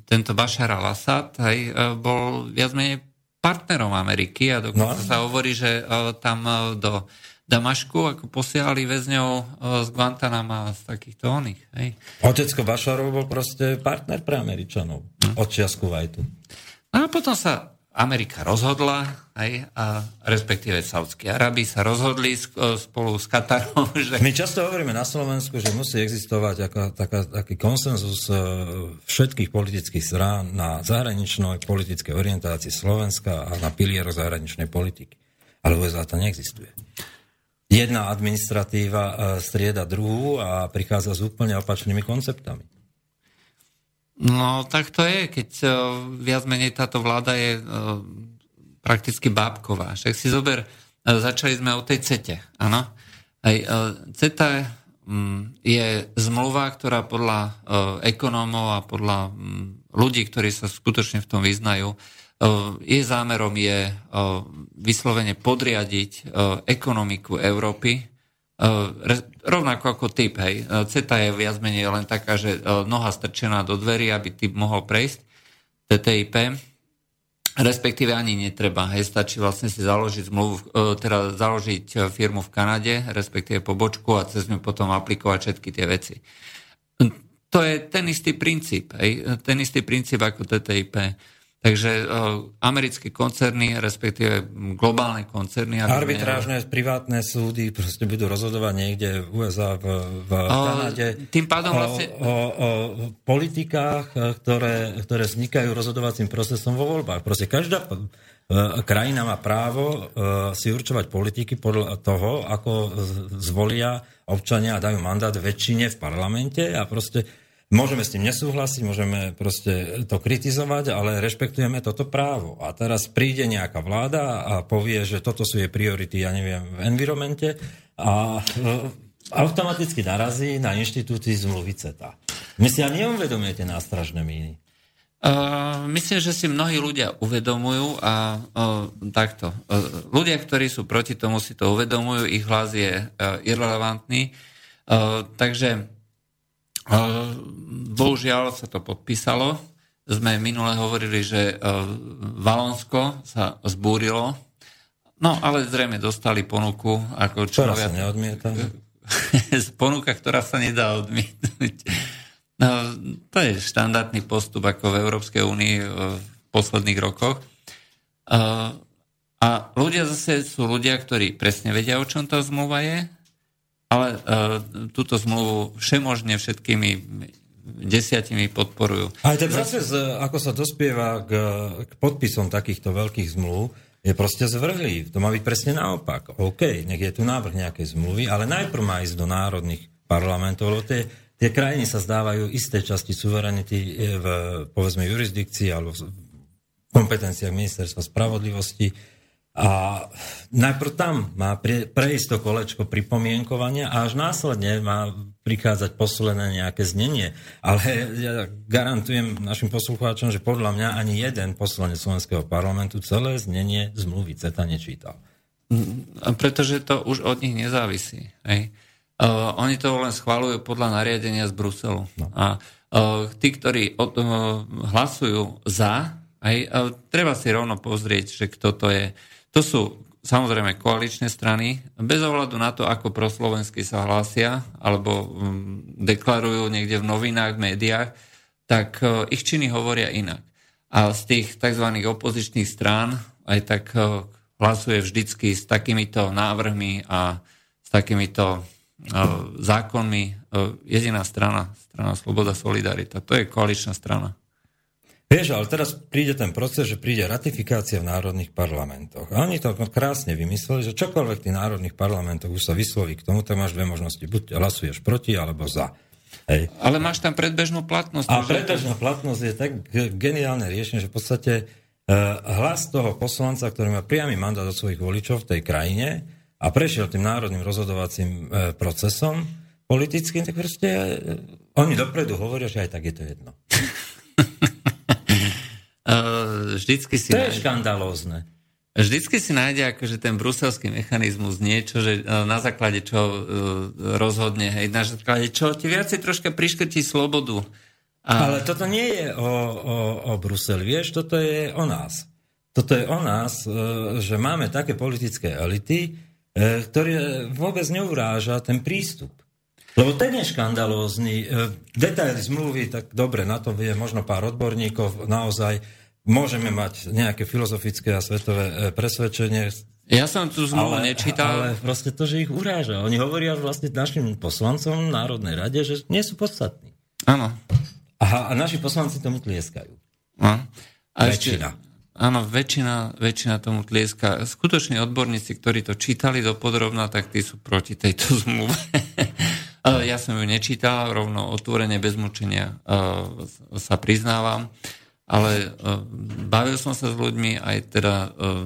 tento Bashar al-Assad e, bol viac menej partnerom Ameriky a dokonca no. sa hovorí, že uh, tam uh, do Damašku ako posielali väzňov z Guantanama z takýchto oných. Hej. Otecko Bašarov bol proste partner pre Američanov hm. od čiasku Vajtu. A potom sa Amerika rozhodla, aj, a respektíve Saudskej Arabii sa rozhodli spolu s Katarom. Že... My často hovoríme na Slovensku, že musí existovať ako, taká, taký konsenzus e, všetkých politických strán na zahraničnej politickej orientácii Slovenska a na pilieroch zahraničnej politiky. Ale USA to neexistuje. Jedna administratíva e, strieda druhú a prichádza s úplne opačnými konceptami. No tak to je, keď uh, viac menej táto vláda je uh, prakticky bábková. Však si zober, uh, začali sme o tej CETE, áno? Aj, CETA um, je zmluva, ktorá podľa ekonómov a podľa um, ľudí, ktorí sa skutočne v tom vyznajú, jej zámerom je vyslovene podriadiť ekonomiku Európy rovnako ako typ, hej. Eh, CETA je viac menej len taká, že eh, noha strčená do dverí, aby typ mohol prejsť. TTIP, respektíve ani netreba, hej, stačí vlastne si založiť zmluvu, teda založiť firmu v Kanade, respektíve pobočku a cez ňu potom aplikovať všetky tie veci. To je ten istý princíp, hej, ten istý princíp ako TTIP. Takže uh, americké koncerny, respektíve globálne koncerny... Arbitrážne ne... privátne súdy proste budú rozhodovať niekde v USA, v, v uh, Kanade. Tým pádom vlastne... O, o, o politikách, ktoré, ktoré vznikajú rozhodovacím procesom vo voľbách. Proste každá krajina má právo si určovať politiky podľa toho, ako zvolia občania a dajú mandát väčšine v parlamente a proste Môžeme s tým nesúhlasiť, môžeme proste to kritizovať, ale rešpektujeme toto právo. A teraz príde nejaká vláda a povie, že toto sú jej priority, ja neviem, v environmente a e, automaticky narazí na inštitúcii zmluvy CETA. My si ani neuvedomujete nástražné míny. Uh, myslím, že si mnohí ľudia uvedomujú a uh, takto. Uh, ľudia, ktorí sú proti tomu, si to uvedomujú, ich hlas je uh, irrelevantný. Uh, takže Bohužiaľ sa to podpísalo. Sme minule hovorili, že e, Valonsko sa zbúrilo, no ale zrejme dostali ponuku ako. Ktorá sa neodmieta? ponuka, ktorá sa nedá odmietnúť. No, to je štandardný postup ako v Európskej únii e, v posledných rokoch. E, a ľudia zase sú ľudia, ktorí presne vedia, o čom tá zmluva je ale uh, túto zmluvu všemožne všetkými desiatimi podporujú. Aj ten proces, ako sa dospieva k, k podpisom takýchto veľkých zmluv, je proste zvrhlý. To má byť presne naopak. OK, nech je tu návrh nejakej zmluvy, ale najprv má ísť do národných parlamentov, lebo tie, tie krajiny sa zdávajú isté časti suverenity v, povedzme, jurisdikcii alebo v kompetenciách ministerstva spravodlivosti a najprv tam má prejsť to kolečko pripomienkovania a až následne má prichádzať posledné nejaké znenie. Ale ja garantujem našim poslucháčom, že podľa mňa ani jeden poslanec Slovenského parlamentu celé znenie zmluvy CETA nečítal. Pretože to už od nich nezávisí. Hej. Uh, oni to len schválujú podľa nariadenia z Bruselu. No. A uh, tí, ktorí od, uh, hlasujú za, hej, uh, treba si rovno pozrieť, že kto to je to sú samozrejme koaličné strany, bez ohľadu na to, ako proslovensky sa hlásia alebo um, deklarujú niekde v novinách, v médiách, tak uh, ich činy hovoria inak. A z tých tzv. opozičných strán aj tak uh, hlasuje vždycky s takýmito návrhmi a s takýmito uh, zákonmi jediná strana, strana Sloboda Solidarita. To je koaličná strana. Vieš, ale teraz príde ten proces, že príde ratifikácia v národných parlamentoch. A oni to krásne vymysleli, že čokoľvek v tých národných parlamentoch už sa vysloví k tomu, tak máš dve možnosti. Buď hlasuješ proti, alebo za. Hej. Ale máš tam predbežnú platnosť. A predbežná platnosť je tak geniálne riešenie, že v podstate uh, hlas toho poslanca, ktorý má priamy mandát od svojich voličov v tej krajine a prešiel tým národným rozhodovacím uh, procesom politickým, tak proste uh, oni dopredu hovoria, že aj tak je to jedno. vždycky si... To je škandalózne. Vždycky si nájde akože ten bruselský mechanizmus niečo, že e, na základe čo uh, rozhodne, hej, na základe čo ti viacej troška priškrtí slobodu. A... Ale toto nie je o, o, o Bruseli, vieš, toto je o nás. Toto je o nás, uh, že máme také politické elity, ktoré vôbec neuráža ten prístup. Lebo ten je škandalózny. Detaily zmluvy, tak dobre, na to vie možno pár odborníkov, naozaj Môžeme mať nejaké filozofické a svetové e, presvedčenie. Ja som tu zmluvu ale, nečítal. Ale proste to, že ich uráža. Oni hovoria vlastne našim poslancom Národnej rade, že nie sú podstatní. Áno. A, a naši poslanci tomu tlieskajú. No. A väčšina. Ešte, áno, väčšina, väčšina tomu tlieska. Skutoční odborníci, ktorí to čítali do podrobna, tak tí sú proti tejto zmluve. ja som ju nečítal, rovno otvorene bez mučenia sa priznávam ale uh, bavil som sa s ľuďmi, aj teda uh,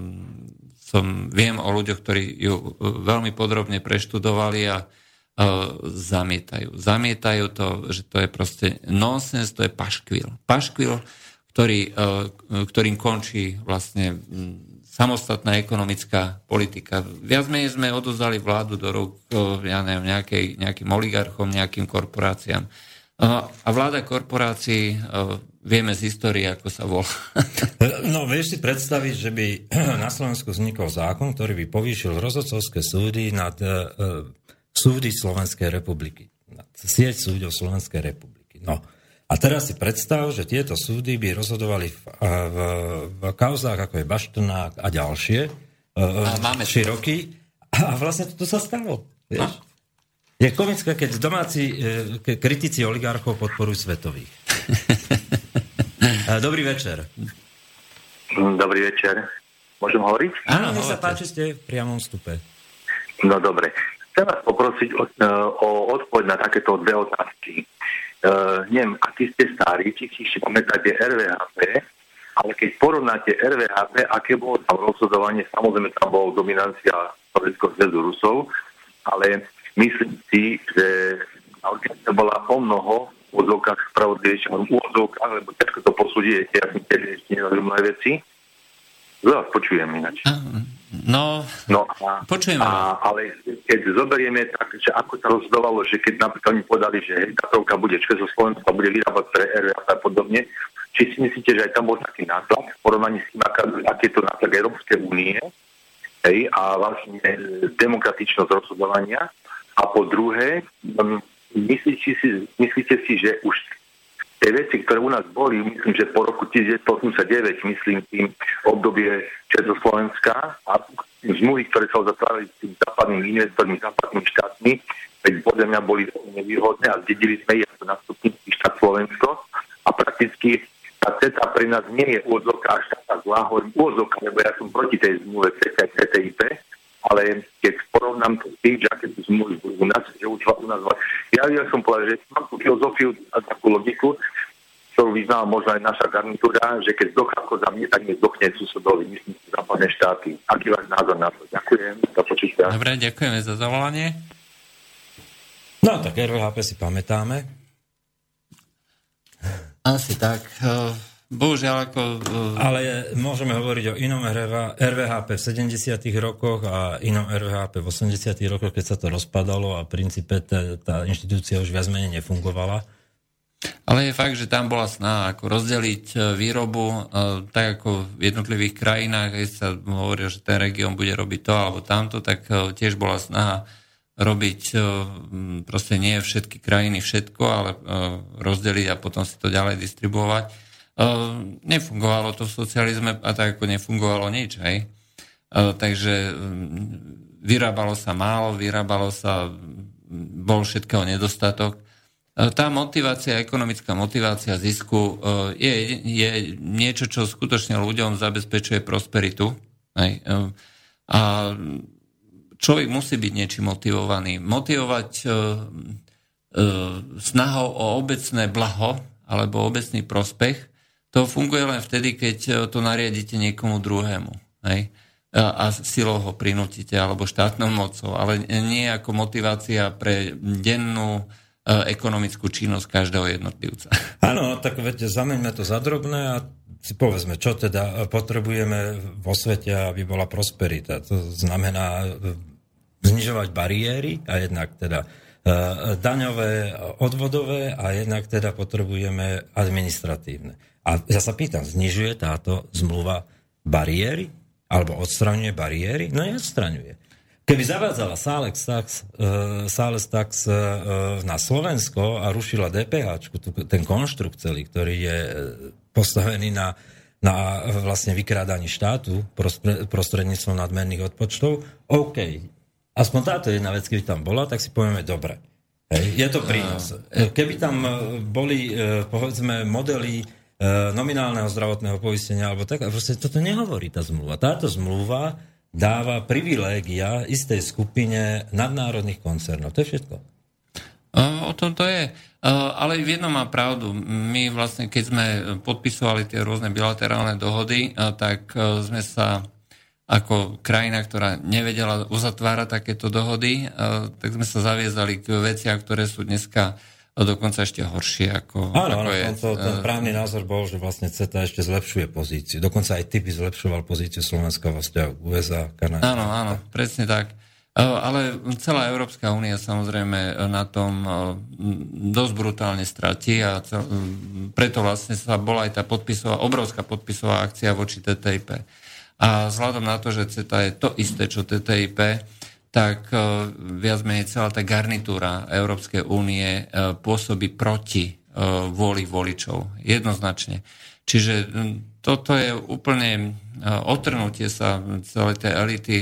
som, viem o ľuďoch, ktorí ju uh, veľmi podrobne preštudovali a zamietajú. Zamietajú to, že to je proste nonsens, to je paškvil. Paškvil, ktorý, ktorým končí vlastne um, samostatná ekonomická politika. Viac menej sme odozali vládu do rúk, ja neviem, nejakej, nejakým oligarchom, nejakým korporáciám. A vláda korporácií vieme z histórie, ako sa volá. No, vieš si predstaviť, že by na Slovensku vznikol zákon, ktorý by povýšil rozhodcovské súdy nad uh, súdy Slovenskej republiky. Nad sieť súdov Slovenskej republiky. No. A teraz si predstav, že tieto súdy by rozhodovali v, v, v kauzách, ako je Baštrnák a ďalšie, uh, a máme široky. A vlastne to sa stalo. Vieš? No. Je komické, keď domáci e, kritici oligarchov podporujú svetových. Dobrý večer. Dobrý večer. Môžem hovoriť? Áno, nech sa páči, ste v priamom stupe. No dobre. Chcem vás poprosiť o, o odpoveď na takéto dve otázky. Uh, neviem, aký ste starí, či si ešte pamätáte RVHP, ale keď porovnáte RVHP, aké bolo tam rozhodovanie, samozrejme tam bola dominancia Sovjetského zväzu Rusov, ale myslím si, že organizácia bola o mnoho v úvodzovkách spravodlivejšie, v úvodzovkách, lebo ťažko to posúdiete, ja som tiež ešte nezažil mnohé veci. Veľa počujem ináč. No, no a, počujeme. A, ale keď zoberieme tak, že ako sa rozhodovalo, že keď napríklad mi povedali, že Tatrovka bude Československa, bude vyrábať pre R a podobne, či si myslíte, že aj tam bol taký nátlak v porovnaní s tým, aké je to nátlak Európskej únie hej, a vlastne demokratičnosť rozhodovania. A po druhé, myslíte si, myslíte si, že už tie veci, ktoré u nás boli, myslím, že po roku 1989, myslím tým obdobie Československa a zmluvy, ktoré sa zatvárali s tým západným investormi, západnými štátmi, veď podľa mňa boli nevýhodné a zdedili sme ich ako nastupnícky štát Slovensko a prakticky tá CETA pre nás nie je úvodzovka až taká zlá, hovorím úvodzovka, lebo ja som proti tej zmluve CETA, CTIP, ale keď porovnám to s tým, že aké sú zmluvy u nás, že už u nás, ja, ja som povedal, že mám tú filozofiu a takú logiku, ktorú vyznáva možno aj naša garnitúra, že keď zdochá ako za mne, tak nezdochne susedovi, myslím, západné štáty. Aký váš názor na to? Ďakujem za počíta. Dobre, ďakujeme za zavolanie. No, tak RVHP si pamätáme. Asi tak. Bohužiaľ, ako... Uh... Ale môžeme hovoriť o inom RVHP v 70. rokoch a inom RVHP v 80. rokoch, keď sa to rozpadalo a v princípe tá, tá inštitúcia už viac menej nefungovala. Ale je fakt, že tam bola snaha ako rozdeliť e, výrobu, e, tak ako v jednotlivých krajinách, keď sa hovorí, že ten región bude robiť to alebo tamto, tak tiež bola snaha robiť proste nie všetky krajiny všetko, ale rozdeliť a potom si to ďalej distribuovať. Nefungovalo to v socializme a tak ako nefungovalo nič, hej. Takže ehm, vyrábalo sa málo, vyrábalo sa, bol všetkého nedostatok. tá motivácia, ekonomická motivácia zisku je, je niečo, čo skutočne ľuďom zabezpečuje prosperitu. Hej. A človek musí byť niečím motivovaný. Motivovať snahou o obecné blaho alebo obecný prospech, to funguje len vtedy, keď to nariadíte niekomu druhému. Hej a silou ho prinútite, alebo štátnou mocou, ale nie ako motivácia pre dennú e, ekonomickú činnosť každého jednotlivca. Áno, tak viete, zameňme to za drobné a si povedzme, čo teda potrebujeme vo svete, aby bola prosperita. To znamená e, znižovať bariéry a jednak teda e, daňové, odvodové a jednak teda potrebujeme administratívne. A ja sa pýtam, znižuje táto zmluva bariéry? alebo odstraňuje bariéry? No neodstraňuje. Keby zavádzala Salex Tax, uh, Sales Tax uh, na Slovensko a rušila DPH, ten konštrukt celý, ktorý je postavený na, na vlastne vykrádaní štátu prostredníctvom nadmerných odpočtov, OK. Aspoň táto jedna vec, keby tam bola, tak si povieme, dobre. Hej, je to prínos. Keby tam boli, povedzme, modely nominálneho zdravotného poistenia, alebo tak, a proste toto nehovorí tá zmluva. Táto zmluva dáva privilégia istej skupine nadnárodných koncernov. To je všetko. O tom to je. Ale v jednom má pravdu. My vlastne, keď sme podpisovali tie rôzne bilaterálne dohody, tak sme sa ako krajina, ktorá nevedela uzatvárať takéto dohody, tak sme sa zaviezali k veciam, ktoré sú dneska a dokonca ešte horšie ako, Áno, ako je. To, ten e, právny názor bol, že vlastne CETA ešte zlepšuje pozíciu. Dokonca aj ty by zlepšoval pozíciu Slovenska vo vzťahu USA, Kanada. Áno, áno, presne tak. E, ale celá Európska únia samozrejme na tom e, dosť brutálne stratí a preto vlastne sa bola aj tá podpisová, obrovská podpisová akcia voči TTIP. A vzhľadom na to, že CETA je to isté, čo TTIP, tak e, viac menej celá tá garnitúra Európskej únie e, pôsobí proti e, vôli voličov. Jednoznačne. Čiže toto je úplne otrnutie sa celej tej elity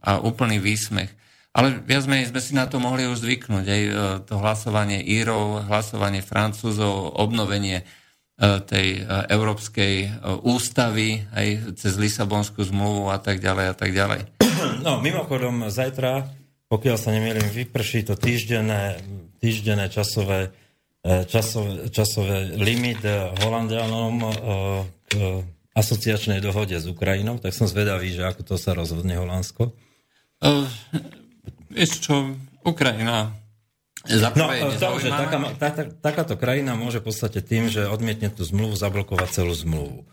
a úplný výsmech. Ale viac menej sme si na to mohli už zvyknúť. Aj to hlasovanie Írov, hlasovanie Francúzov, obnovenie tej európskej ústavy aj cez Lisabonskú zmluvu a tak ďalej a tak ďalej. No, mimochodom, zajtra, pokiaľ sa nemýlim, vyprší to týždenné, týždenné časové, e, časové, časové limit e, Holandianom e, k asociačnej dohode s Ukrajinou, tak som zvedavý, že ako to sa rozhodne Holandsko. Uh, vieš čo, Ukrajina no, to, že taká, tá, tá, takáto krajina môže v podstate tým, že odmietne tú zmluvu, zablokovať celú zmluvu.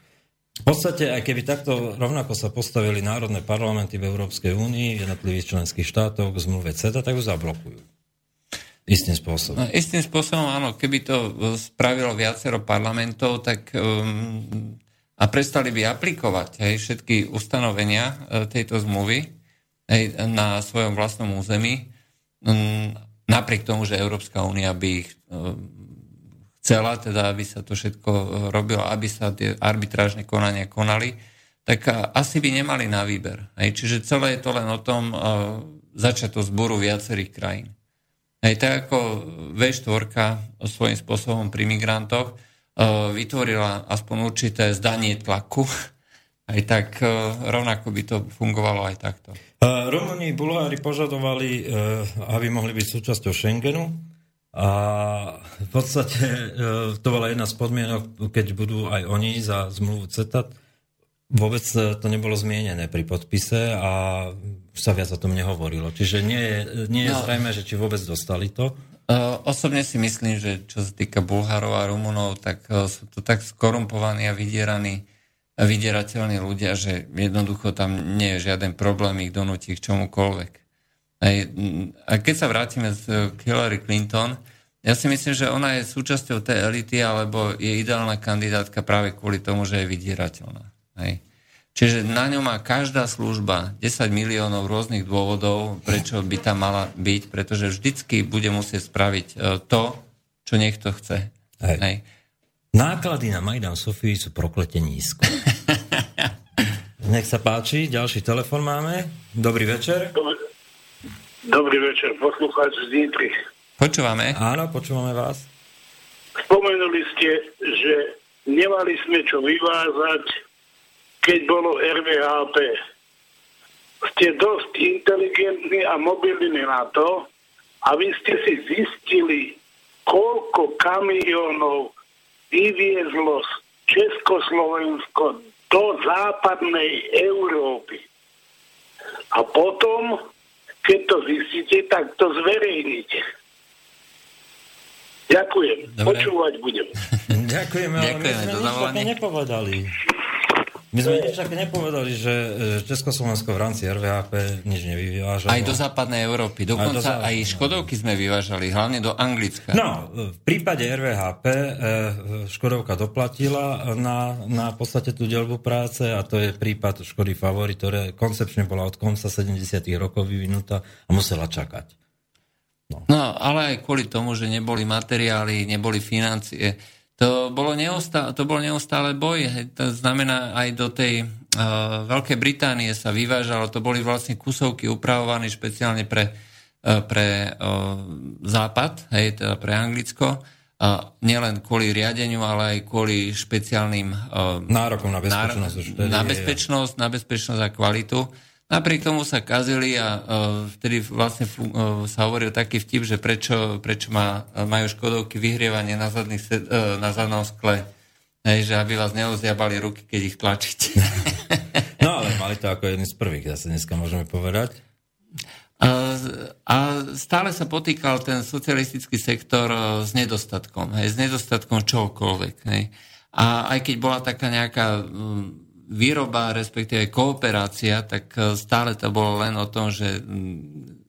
V podstate, aj keby takto rovnako sa postavili národné parlamenty v Európskej únii, jednotlivých členských štátoch k zmluve CETA, tak ju zablokujú. Istým spôsobom. No, istým spôsobom, áno. Keby to e, spravilo viacero parlamentov, tak um, a prestali by aplikovať hej, všetky ustanovenia uh, tejto zmluvy hej, na svojom vlastnom území, um, napriek tomu, že Európska únia by ich um, chcela, teda aby sa to všetko e, robilo, aby sa tie arbitrážne konania konali, tak asi by nemali na výber. Hej. Čiže celé je to len o tom uh, začať to zboru viacerých krajín. Hej, tak ako V4 svojím spôsobom pri migrantoch vytvorila aspoň určité zdanie tlaku, aj tak rovnako by to fungovalo aj takto. Rumúni Bulhári požadovali, aby mohli byť súčasťou Schengenu, a v podstate e, to bola jedna z podmienok, keď budú aj oni za zmluvu CETA. Vôbec e, to nebolo zmienené pri podpise a už sa viac o tom nehovorilo. Čiže nie je, nie je no, zrejme, že či vôbec dostali to. E, osobne si myslím, že čo sa týka Bulharov a Rumunov, tak sú to tak skorumpovaní a vydieraní vydierateľní ľudia, že jednoducho tam nie je žiaden problém ich donútiť k čomukoľvek. Aj, a keď sa vrátime k Hillary Clinton, ja si myslím, že ona je súčasťou tej elity, alebo je ideálna kandidátka práve kvôli tomu, že je vydierateľná. Hej. Čiže na ňu má každá služba 10 miliónov rôznych dôvodov, prečo by tam mala byť, pretože vždycky bude musieť spraviť e, to, čo niekto chce. Hej. Hej. Náklady na Majdan Sofii sú proklete nízko. Nech sa páči, ďalší telefon máme. Dobrý večer. Dobrý. Dobrý večer, poslucháč z Nitry. Počúvame. Áno, počúvame vás. spomenuli ste, že nemali sme čo vyvázať, keď bolo RVHP. Ste dosť inteligentní a mobilní na to, aby ste si zistili, koľko kamionov vyviezlo Československo do západnej Európy. A potom, keď to zistíte, tak to zverejnite. Ďakujem. Dobre. Počúvať budem. Ďakujeme, ale Ďakujeme, my sme nič nepovedali. My sme nič také nepovedali, že Československo v rámci RVHP nič nevyvážalo. Aj do západnej Európy. Dokonca aj, do aj Škodovky sme vyvážali, hlavne do Anglicka. No, v prípade RVHP eh, Škodovka doplatila na, na podstate tú delbu práce a to je prípad Škody Favory, ktoré koncepčne bola od konca 70 rokov vyvinutá a musela čakať. No. no, ale aj kvôli tomu, že neboli materiály, neboli financie, to bolo neustále, to bol neustále boj. To znamená, aj do tej uh, Veľkej Británie sa vyvážalo, to boli vlastne kusovky upravované špeciálne pre, uh, pre uh, Západ, hej, teda pre Anglicko. Nielen kvôli riadeniu, ale aj kvôli špeciálnym uh, nárokom na bezpečnosť. Náro- na bezpečnosť, na bezpečnosť a kvalitu. Napriek tomu sa kazili a uh, vtedy vlastne uh, sa hovoril taký vtip, že prečo, prečo má, majú škodovky vyhrievanie na, zadný, uh, na zadnom skle. Hej, že aby vás neozjabali ruky, keď ich tlačíte. no ale mali to ako jedný z prvých, zase dneska môžeme povedať. A, a stále sa potýkal ten socialistický sektor s nedostatkom, hej, s nedostatkom čokoľvek. Hej. A aj keď bola taká nejaká um, výroba, respektíve kooperácia, tak e, stále to bolo len o tom, že mm,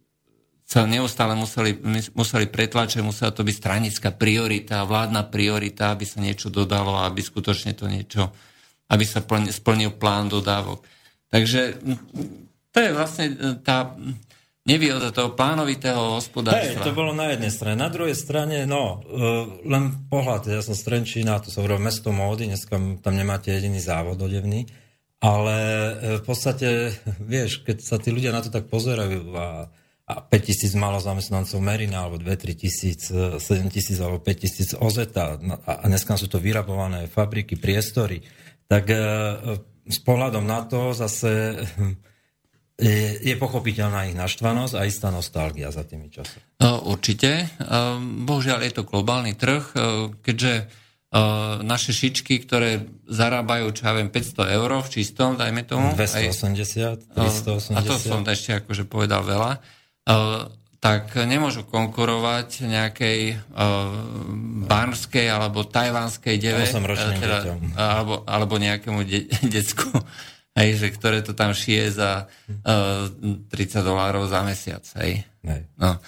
sa neustále museli, museli pretlačiť, musela to byť stranická priorita, vládna priorita, aby sa niečo dodalo, aby skutočne to niečo, aby sa splnil plán dodávok. Takže mm, to je vlastne e, tá nevýhoda toho plánovitého hospodárstva. Hej, to bolo na jednej strane. Na druhej strane, no, uh, len pohľad, ja som z Trenčína, to sa hovorí mesto módy, dneska tam nemáte jediný závod odevný, ale uh, v podstate, vieš, keď sa tí ľudia na to tak pozerajú a, a 5 tisíc malo zamestnancov Merina, alebo 2-3 tisíc, 7 e, tisíc alebo 5 tisíc Ozeta a, a dneska sú to vyrabované fabriky, priestory, tak s pohľadom na to zase je, je pochopiteľná ich naštvanosť a istá nostalgia za tými časmi. No, určite. Bohužiaľ je to globálny trh, keďže naše šičky, ktoré zarábajú, čo ja viem, 500 eur v čistom, dajme tomu. 280, 380. A to som ešte akože povedal veľa. Tak nemôžu konkurovať nejakej barnskej alebo tajvanskej deve. Teda, alebo, alebo nejakému de- decku hej, že ktoré to tam šije za uh, eh, 30 dolárov za mesiac, hej. hej. No,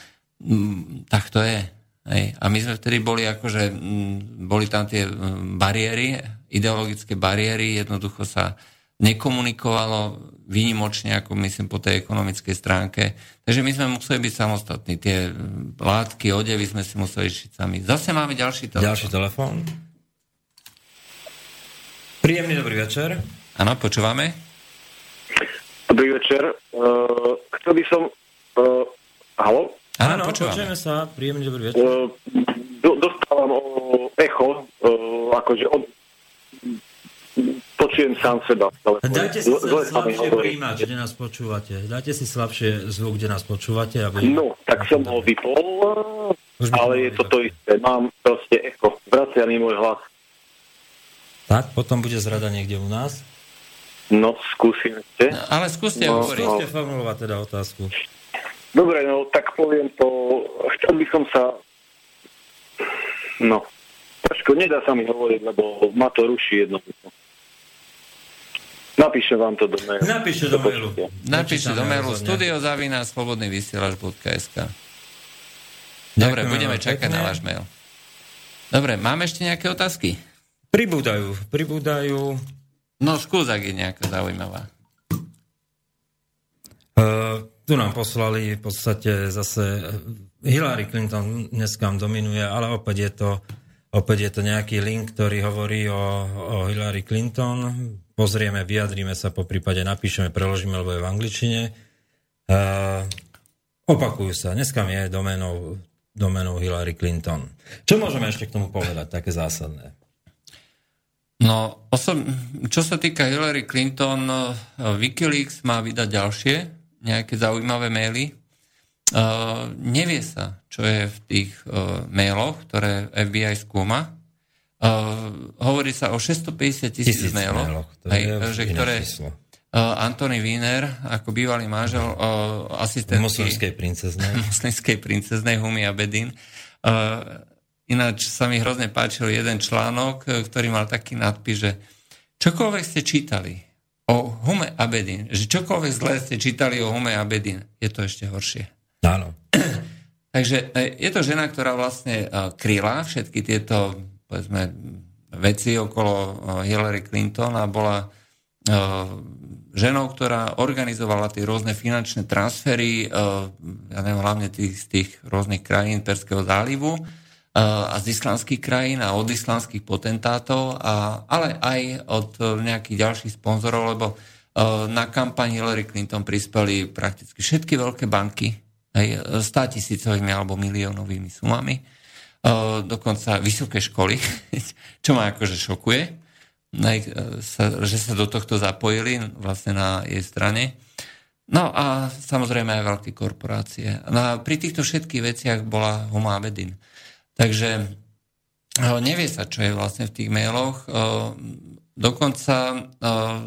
mm, tak to je. Hej. A my sme vtedy boli akože, mm, boli tam tie mm, bariéry, ideologické bariéry, jednoducho sa nekomunikovalo výnimočne, ako myslím, po tej ekonomickej stránke. Takže my sme museli byť samostatní. Tie látky, odevy sme si museli šiť sami. Zase máme ďalší telefón. Ďalší telefón. Príjemný dobrý večer. Áno, počúvame. Dobrý večer. Uh, chcel by som... Uh, halo? Áno, počúvame sa. Príjemný dobrý večer. Uh, do, dostávam o echo, uh, akože od, počujem sám seba. Dajte si zle, slabšie príjmať, kde nás počúvate. Dajte si slabšie zvuk, kde nás počúvate. Aby... No, tak som ho vypol, ale je to to isté. Mám proste echo. Vracia mi môj hlas. Tak, potom bude zrada niekde u nás. No, skúsim ešte. No, ale skúste no, hovoriť. Skúste formulovať teda otázku. Dobre, no tak poviem to. Chcel by som sa... No, ťažko, nedá sa mi hovoriť, lebo ma to ruší jednoducho. Napíšem vám to do mailu. Napíšte do mailu. Napíšte do mailu studiozavina slobodný vysielač.sk Dobre, budeme čakať pekne. na váš mail. Dobre, máme ešte nejaké otázky? Pribúdajú, pribúdajú. No, skús, ak je nejaká zaujímavá. Uh, tu nám poslali v podstate zase Hillary Clinton dneska dominuje, ale opäť je to, opäť je to nejaký link, ktorý hovorí o, o Hillary Clinton. Pozrieme, vyjadríme sa, po prípade napíšeme, preložíme, lebo je v angličtine. Uh, opakujú sa. Dneska je domenou domenou Hillary Clinton. Čo môžeme ešte k tomu povedať, také zásadné? No, osob... čo sa týka Hillary Clinton, Wikileaks má vydať ďalšie nejaké zaujímavé maily. Uh, nevie sa, čo je v tých uh, mailoch, ktoré FBI skúma. Uh, hovorí sa o 650 tisíc mailoch, mailoch hej, že ktoré, číslo Antony Wiener, ako bývalý manžel asistentky... Moslimskej princeznej. Moslimskej princeznej Humi Abedin. Ináč sa mi hrozne páčil jeden článok, e, ktorý mal taký nadpis, že čokoľvek ste čítali o Hume Abedin, že čokoľvek zlé ste čítali o Hume Abedin, je to ešte horšie. Áno. Takže e, je to žena, ktorá vlastne e, kryla všetky tieto povedzme, veci okolo Hillary Clinton a bola ženou, ktorá organizovala tie rôzne finančné transfery, ja neviem, hlavne tých, z tých rôznych krajín Perského zálivu a z islamských krajín a od islamských potentátov, a, ale aj od nejakých ďalších sponzorov, lebo eh, na kampaň Hillary Clinton prispeli prakticky všetky veľké banky, aj 100 tisícovými alebo miliónovými sumami, dokonca vysoké školy, čo ma akože šokuje že sa do tohto zapojili vlastne na jej strane. No a samozrejme aj veľké korporácie. No a pri týchto všetkých veciach bola Huma Abedin. Takže nevie sa, čo je vlastne v tých mailoch. Dokonca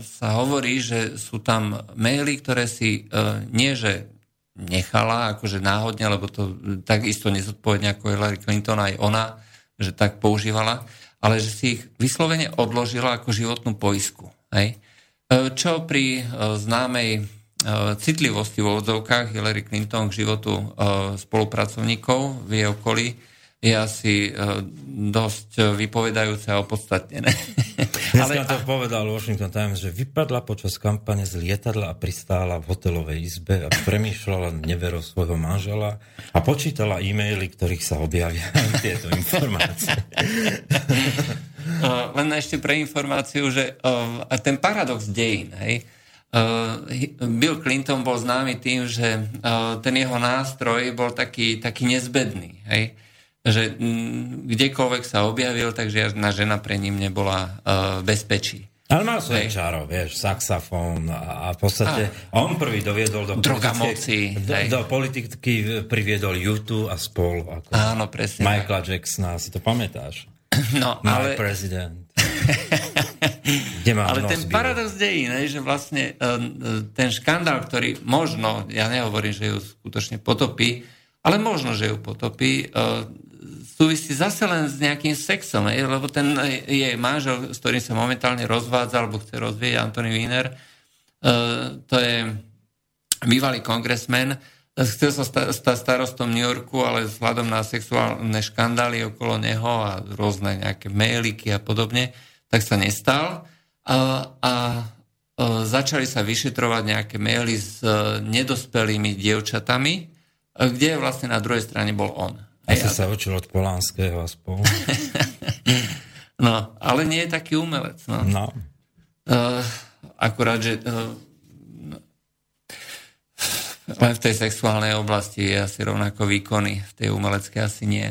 sa hovorí, že sú tam maily, ktoré si nie, že nechala akože náhodne, lebo to takisto nezodpovedne ako Hillary Clinton, aj ona, že tak používala, ale že si ich vyslovene odložila ako životnú poisku. Hej? Čo pri známej citlivosti vo odzovkách Hillary Clinton k životu spolupracovníkov v jej okolí je asi dosť vypovedajúce a opodstatnené. Dneska Ale... to povedal Washington Times, že vypadla počas kampane z lietadla a pristála v hotelovej izbe a premýšľala nevero svojho manžela a počítala e-maily, ktorých sa objavia tieto informácie. Len ešte pre informáciu, že ten paradox dejín, hej, Bill Clinton bol známy tým, že ten jeho nástroj bol taký, taký nezbedný. Hej? Že m, mm, kdekoľvek sa objavil, takže žiadna žena pre ním nebola uh, bezpečí. Ale mal svoje čaro, vieš, saxafón a, a v podstate a, on prvý doviedol do droga moci. Do, do politiky priviedol YouTube a spol. Ako Áno, presne. Michaela Jacksona, si to pamätáš? No, My ale... president. Kde ale ten paradox dejí, ne, že vlastne uh, ten škandál, ktorý možno, ja nehovorím, že ju skutočne potopí, ale možno, že ju potopí, súvisí zase len s nejakým sexom, je, lebo ten jej manžel, s ktorým sa momentálne rozvádza, alebo chce rozvieť, Anthony Wiener, uh, to je bývalý kongresmen, chcel sa stať starostom New Yorku, ale vzhľadom na sexuálne škandály okolo neho a rôzne nejaké mailiky a podobne, tak sa nestal. A, a začali sa vyšetrovať nejaké maily s e, nedospelými dievčatami, e, kde vlastne na druhej strane bol on. Ja... sa učil od Polánskeho aspoň. no, ale nie je taký umelec. No. no. Uh, akurát, že uh, len v tej sexuálnej oblasti je asi rovnako výkony, v tej umeleckej asi nie.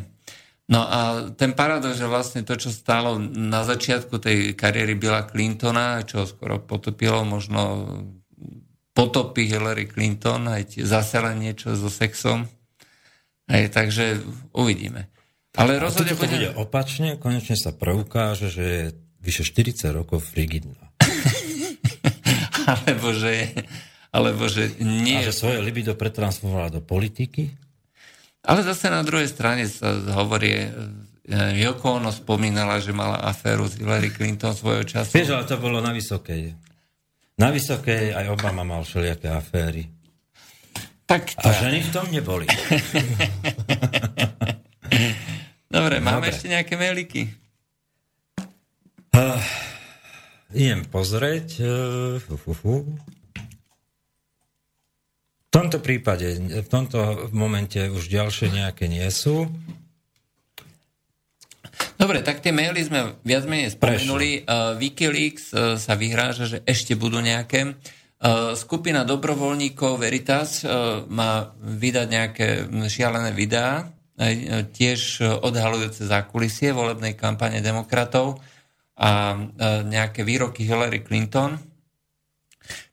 No a ten paradox, že vlastne to, čo stalo na začiatku tej kariéry Billa Clintona, čo skoro potopilo možno potopy Hillary Clinton, aj zase len niečo so sexom, Hej, takže uvidíme. Ale rozhodne bude... bude opačne, konečne sa preukáže, že je vyše 40 rokov frigidná. alebo že alebo že nie... A že svoje libido pretransformovala do politiky? Ale zase na druhej strane sa hovorí, e, Joko Ono spomínala, že mala aféru s Hillary Clinton svojho času. Vieš, ale to bolo na vysokej. Na vysokej aj Obama mal všelijaké aféry. Tak to... A ženy v tom neboli. Dobre, máme Dobre. ešte nejaké mailiky? Uh, idem pozrieť. Uh, uh, uh. V tomto prípade, v tomto momente už ďalšie nejaké nie sú. Dobre, tak tie maily sme viac menej spomenuli. Uh, Wikileaks uh, sa vyhráža, že ešte budú nejaké. Eh, skupina dobrovoľníkov Veritas eh, má vydať nejaké šialené videá tiež odhalujúce zákulisie volebnej kampane demokratov a nejaké výroky Hillary Clinton.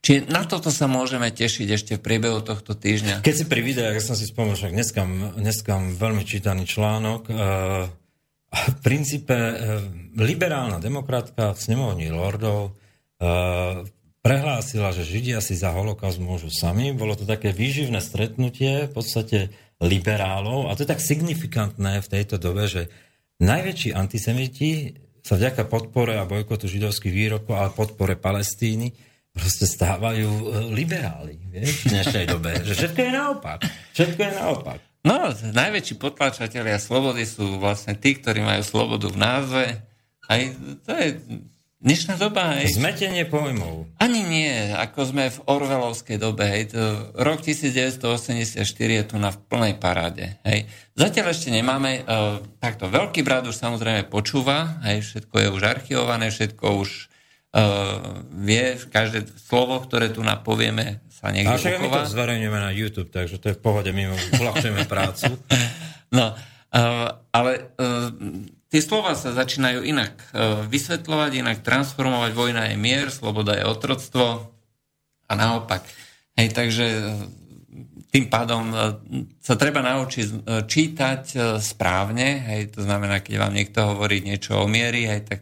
Čiže na toto sa môžeme tešiť ešte v priebehu tohto týždňa. Keď si pri videách, ja som si spomenul, však dneska, dneska veľmi čítaný článok, v princípe liberálna demokratka v snemovni lordov prehlásila, že Židia si za holokaust môžu sami. Bolo to také výživné stretnutie v podstate liberálov a to je tak signifikantné v tejto dobe, že najväčší antisemiti sa vďaka podpore a bojkotu židovských výrokov a podpore Palestíny proste stávajú e, liberáli vieš, v dnešnej dobe. Že všetko je naopak. Všetko je naopak. No, najväčší potlačatelia slobody sú vlastne tí, ktorí majú slobodu v názve. Aj to je Dnešná doba, hej. Zmetenie pojmov. Ani nie, ako sme v Orvelovskej dobe, hej. To, rok 1984 je tu na v plnej paráde, hej. Zatiaľ ešte nemáme, uh, takto, veľký brat už samozrejme počúva, hej, všetko je už archivované, všetko už uh, vie, každé slovo, ktoré tu napovieme, sa niekde A však my to zverejňujeme na YouTube, takže to je v pohode, my uľahčujeme prácu. no, uh, ale uh, tie slova sa začínajú inak e, vysvetľovať, inak transformovať. Vojna je mier, sloboda je otroctvo a naopak. Hej, takže e, tým pádom e, sa treba naučiť čítať správne, hej, to znamená, keď vám niekto hovorí niečo o miery, hej, tak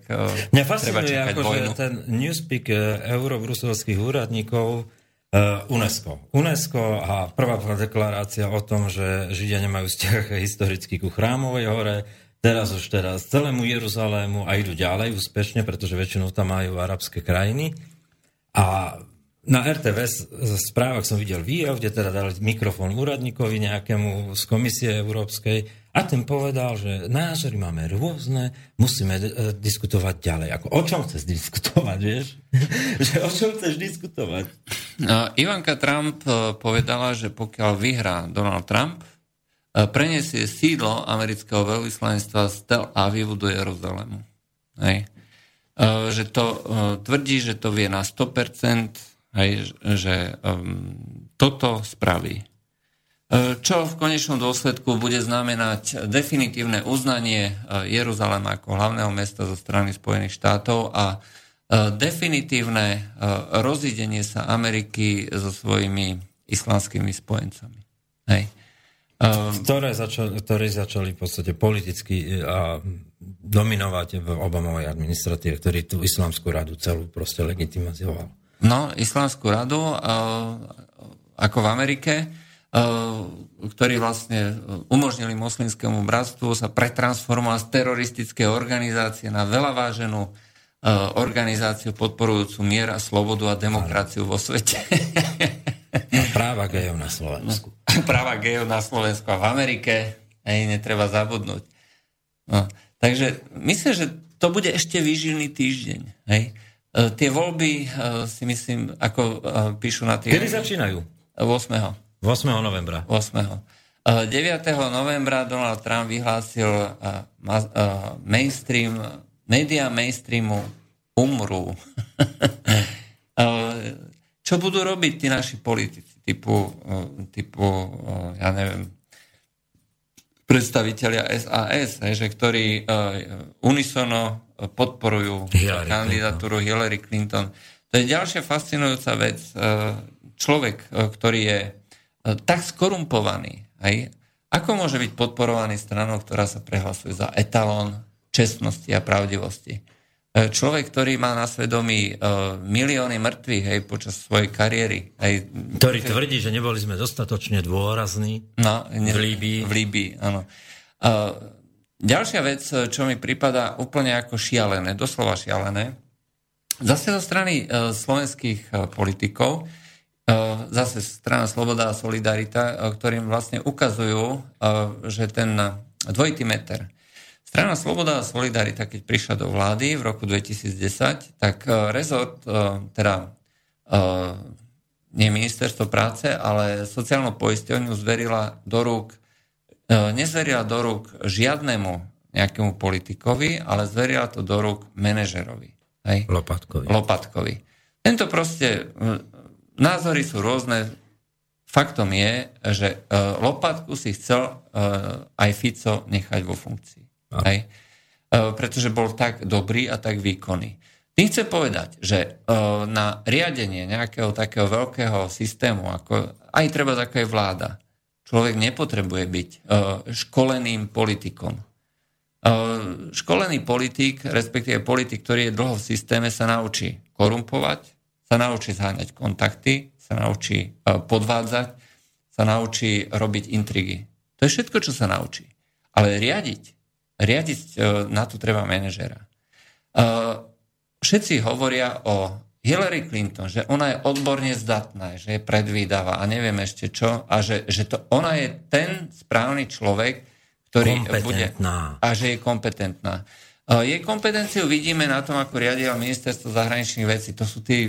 Mňa treba čítať ako, vojnu. Že ten newspeak eurobruselských úradníkov UNESCO. UNESCO a prvá deklarácia o tom, že Židia nemajú vzťah historicky ku chrámovej hore, teraz už teraz celému Jeruzalému a idú ďalej úspešne, pretože väčšinou tam majú arabské krajiny. A na RTV správach som videl výjav, kde teda dali mikrofón úradníkovi nejakému z komisie európskej a ten povedal, že názory máme rôzne, musíme e, diskutovať ďalej. Ako, o čom chceš diskutovať, vieš? že o čom chceš diskutovať? No, Ivanka Trump e, povedala, že pokiaľ vyhrá Donald Trump, preniesie sídlo amerického veľvyslanectva z Tel Avivu do Jeruzalému. Hej. Že to tvrdí, že to vie na 100%, hej, že um, toto spraví. Čo v konečnom dôsledku bude znamenať definitívne uznanie Jeruzalema ako hlavného mesta zo strany Spojených štátov a definitívne rozidenie sa Ameriky so svojimi islamskými spojencami. Hej. Um, ktoré, začali, ktoré začali v podstate politicky e, a dominovať v Obamovej administratíve, ktorý tú islamskú radu celú proste legitimizoval. No, islamskú radu, uh, ako v Amerike, uh, ktorí vlastne umožnili moslimskému bratstvu sa pretransformovať z teroristické organizácie na veľa váženú organizáciu podporujúcu mier a slobodu a demokraciu vo svete. Práva gejov na Slovensku. Práva gejov na Slovensku a v Amerike. Hej, netreba zabudnúť. No, takže myslím, že to bude ešte výživný týždeň. Hej. E, tie voľby e, si myslím, ako e, píšu na tie... Kedy začínajú? 8. 8. novembra. 8. 9. novembra Donald Trump vyhlásil mainstream, média mainstreamu umrú. Čo budú robiť tí naši politici, typu, eh, typu eh, ja neviem, predstavitelia SAS, že ktorí eh, unisono podporujú Hillary kandidatúru Clinton. Hillary Clinton. To je ďalšia fascinujúca vec. Človek, ktorý je tak skorumpovaný, aj, ako môže byť podporovaný stranou, ktorá sa prehlasuje za etalón čestnosti a pravdivosti? E, človek, ktorý má na svedomí uh, milióny mŕtvych hej, počas svojej kariéry. Hej, ktorý tvrdí, že neboli sme dostatočne dôrazní no, ne, v Líbii. V Líbii, áno. Uh, ďalšia vec, čo mi prípada úplne ako šialené, doslova šialené, zase zo strany slovenských politikov, zase strana Sloboda a Solidarita, ktorým vlastne ukazujú, že ten dvojitý meter, Strana Sloboda a Solidarita, keď prišla do vlády v roku 2010, tak e, rezort, e, teda e, nie ministerstvo práce, ale sociálnu poisťovňu zverila do rúk, nezverila do rúk žiadnemu nejakému politikovi, ale zverila to do rúk manažerovi. Hej? Lopatkovi. Lopatkovi. Tento proste, názory sú rôzne, faktom je, že lopatku si chcel aj Fico nechať vo funkcii. Hej? Uh, pretože bol tak dobrý a tak výkonný. Tým chcem povedať, že uh, na riadenie nejakého takého veľkého systému, ako aj treba ako je vláda, človek nepotrebuje byť uh, školeným politikom. Školený politik, respektíve politik, ktorý je dlho v systéme, sa naučí korumpovať, sa naučí zháňať kontakty, sa naučí podvádzať, sa naučí robiť intrigy. To je všetko, čo sa naučí. Ale riadiť, riadiť uh, na to treba manažera. Uh, všetci hovoria o Hillary Clinton, že ona je odborne zdatná, že je predvídava a neviem ešte čo, a že, že to, ona je ten správny človek, ktorý bude... A že je kompetentná. Jej kompetenciu vidíme na tom, ako riadila ministerstvo zahraničných vecí. To sú tí,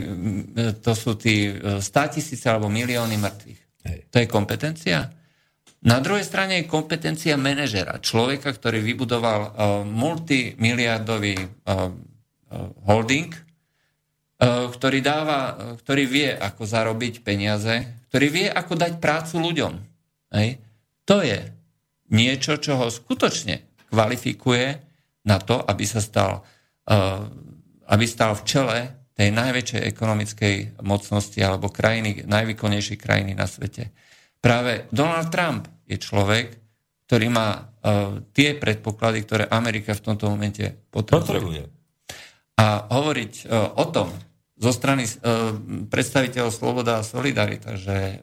to sú tí 100 e, tisíce alebo milióny mŕtvych. Hej. To je kompetencia? Na druhej strane je kompetencia manažera, človeka, ktorý vybudoval uh, multimiliardový uh, holding, e, ktorý, dáva, ktorý vie, ako zarobiť peniaze, ktorý vie, ako dať prácu ľuďom. Hej. To je niečo, čo ho skutočne kvalifikuje na to, aby sa stal, aby stal v čele tej najväčšej ekonomickej mocnosti alebo krajiny, najvýkonnejšej krajiny na svete. Práve Donald Trump je človek, ktorý má uh, tie predpoklady, ktoré Amerika v tomto momente potrebuje. potrebuje. A hovoriť e, o tom zo strany e, predstaviteľov Sloboda a Solidarita, že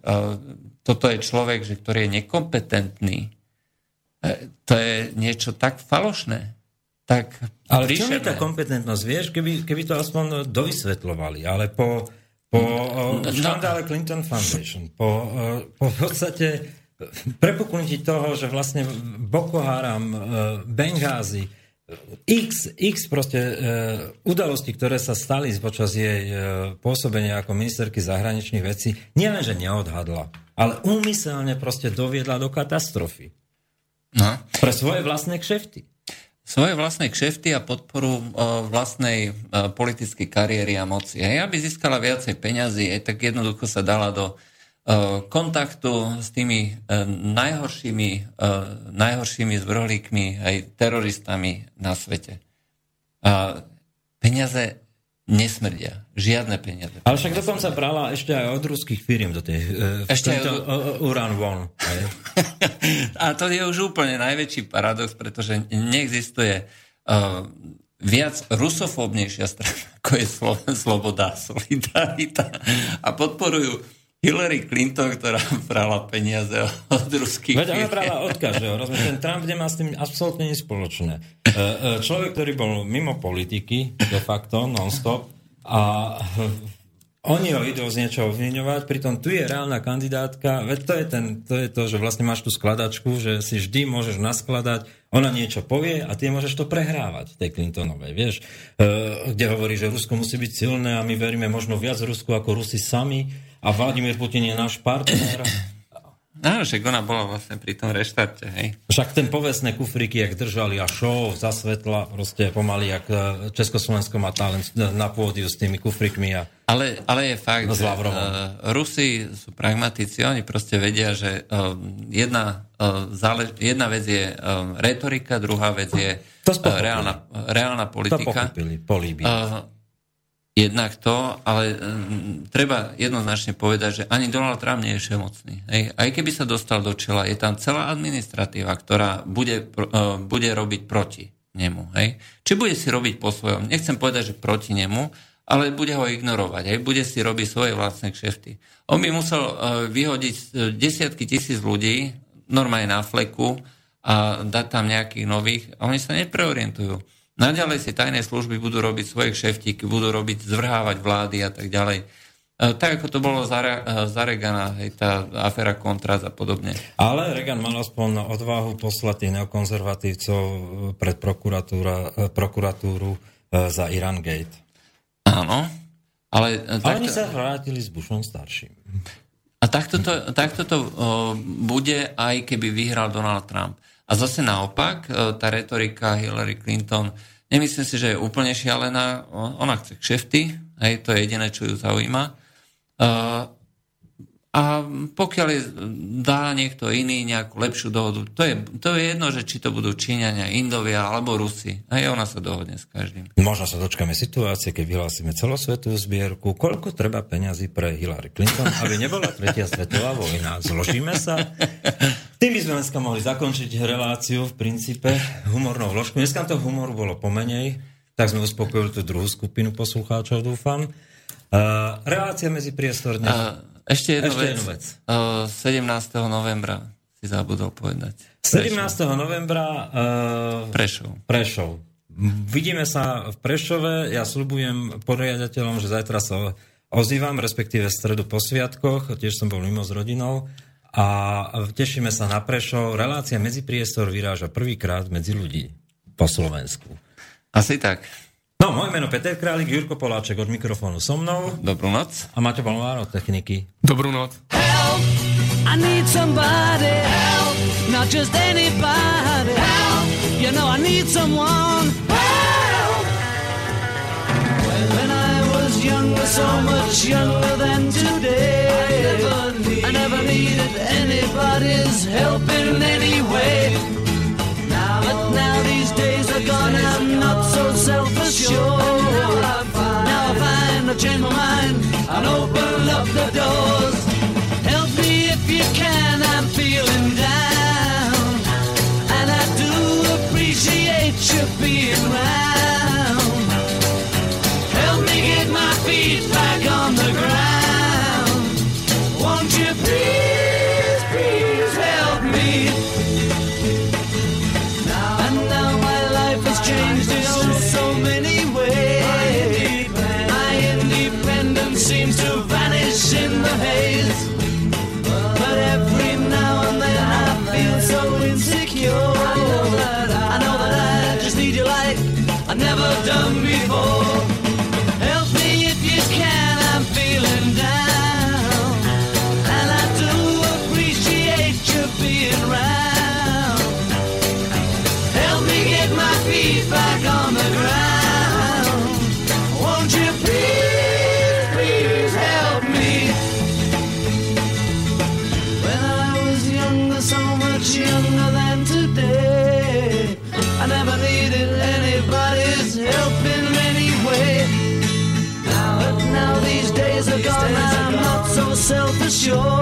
toto je človek, že ktorý je nekompetentný, to je niečo tak falošné. Tak ale v čom je tá kompetentnosť? Vieš, keby, keby to aspoň dovysvetlovali, ale po, po no, škandále Clinton Foundation, po, po v podstate prepuknutí toho, že vlastne Boko Haram, Benghazi, X, X proste e, udalosti, ktoré sa stali počas jej e, pôsobenia ako ministerky zahraničných vecí, nielenže neodhadla, ale úmyselne proste doviedla do katastrofy. No. Pre svoje vlastné kšefty. Svoje vlastné kšefty a podporu vlastnej politickej kariéry a moci. Hej, aby získala viacej peňazí, tak jednoducho sa dala do E, kontaktu s tými e, najhoršími, e, najhoršími zvrhlíkmi aj teroristami na svete. A peniaze nesmrdia. Žiadne peniaze. Ale však dokonca brala ešte aj od ruských firiem do tej... Ešte aj od... Uran One. A to je už úplne najväčší paradox, pretože neexistuje viac rusofóbnejšia strana, ako je Sloboda, Solidarita. A podporujú Hillary Clinton, ktorá brala peniaze od ruských Veď ona brala od každého. Rozumiem, ten Trump nemá s tým absolútne nič spoločné. E, e, človek, ktorý bol mimo politiky, de facto, non-stop, a oni ho idú z niečoho obviňovať, pritom tu je reálna kandidátka, veď to je, ten, to je to, že vlastne máš tú skladačku, že si vždy môžeš naskladať, ona niečo povie a ty môžeš to prehrávať, tej Clintonovej, vieš, e, kde hovorí, že Rusko musí byť silné a my veríme možno viac Rusku ako Rusi sami, a Vladimír Putin je náš partner. No, však ona bola vlastne pri tom reštarte, hej. Však ten povestné kufriky, jak držali a show za svetla, proste pomaly, jak e, Československo má talent na pôdiu s tými kufrikmi a ale, ale je fakt, že uh, Rusi sú pragmatici, oni proste vedia, že uh, jedna, uh, zálež, jedna vec je retorika, druhá vec je uh, reálna, reálna politika. To pochopili, uh, Jednak to, ale um, treba jednoznačne povedať, že ani Donald Trump nie je všemocný. Hej. Aj keby sa dostal do čela, je tam celá administratíva, ktorá bude, uh, bude robiť proti nemu. Hej. Či bude si robiť po svojom, nechcem povedať, že proti nemu, ale bude ho ignorovať. Hej. Bude si robiť svoje vlastné kšefty. On by musel uh, vyhodiť e, desiatky tisíc ľudí, normálne na fleku, a dať tam nejakých nových, a oni sa nepreorientujú. Naďalej si tajné služby budú robiť svoje kšeftíky, budú robiť, zvrhávať vlády a tak ďalej. E, tak ako to bolo za, e, za Regana, hej, tá aféra Kontraz a podobne. Ale Reagan mal aspoň odvahu poslať tých neokonzervatívcov pred e, prokuratúru za Iran Gate. Áno, ale... Takto... Ale oni sa vrátili s Bushom starším. A takto to, takto to bude, aj keby vyhral Donald Trump. A zase naopak, tá retorika Hillary Clinton, nemyslím si, že je úplne šialená. Ona chce kšefty, hej, to je jediné, čo ju zaujíma. E, A pokiaľ je, dá niekto iný nejakú lepšiu dohodu, to je, to je jedno, že či to budú Číňania, Indovia alebo Rusi. A je ona sa dohodne s každým. Možno sa dočkáme situácie, keď vyhlásime celosvetovú zbierku, koľko treba peňazí pre Hillary Clinton, aby nebola tretia svetová vojna. Zložíme sa. Tým by sme dneska mohli zakončiť reláciu v princípe humornou vložku. Dneska to humoru bolo pomenej, tak sme uspokojili tú druhú skupinu poslucháčov, dúfam. Uh, relácia medzi priestorne. Uh, ešte jednu Ešte vec. Jednu vec. 17. novembra si zabudol povedať. Prešov. 17. novembra uh, Prešov. Prešov. Vidíme sa v Prešove. Ja slúbujem poriadateľom, že zajtra sa ozývam, respektíve v stredu po sviatkoch. Tiež som bol mimo s rodinou. A tešíme sa na Prešov. Relácia Medzipriestor vyráža prvýkrát medzi ľudí po Slovensku. Asi tak. No, moje meno Peter Králik, Jurko Poláček od mikrofónu so mnou. Dobrú noc. A Maťo Balvár od techniky. Dobrú noc. Help, I need somebody, help, not just anybody, help, you know I need someone, help. When I was younger, so much younger than today, I never, need, I never needed anybody's help in any way. Now, these days are gone, I'm not so self-assured. Now I find, I changed my mind and open up the doors. Help me if you can, I'm feeling down. And I do appreciate you being around. Help me get my feet back ilusión.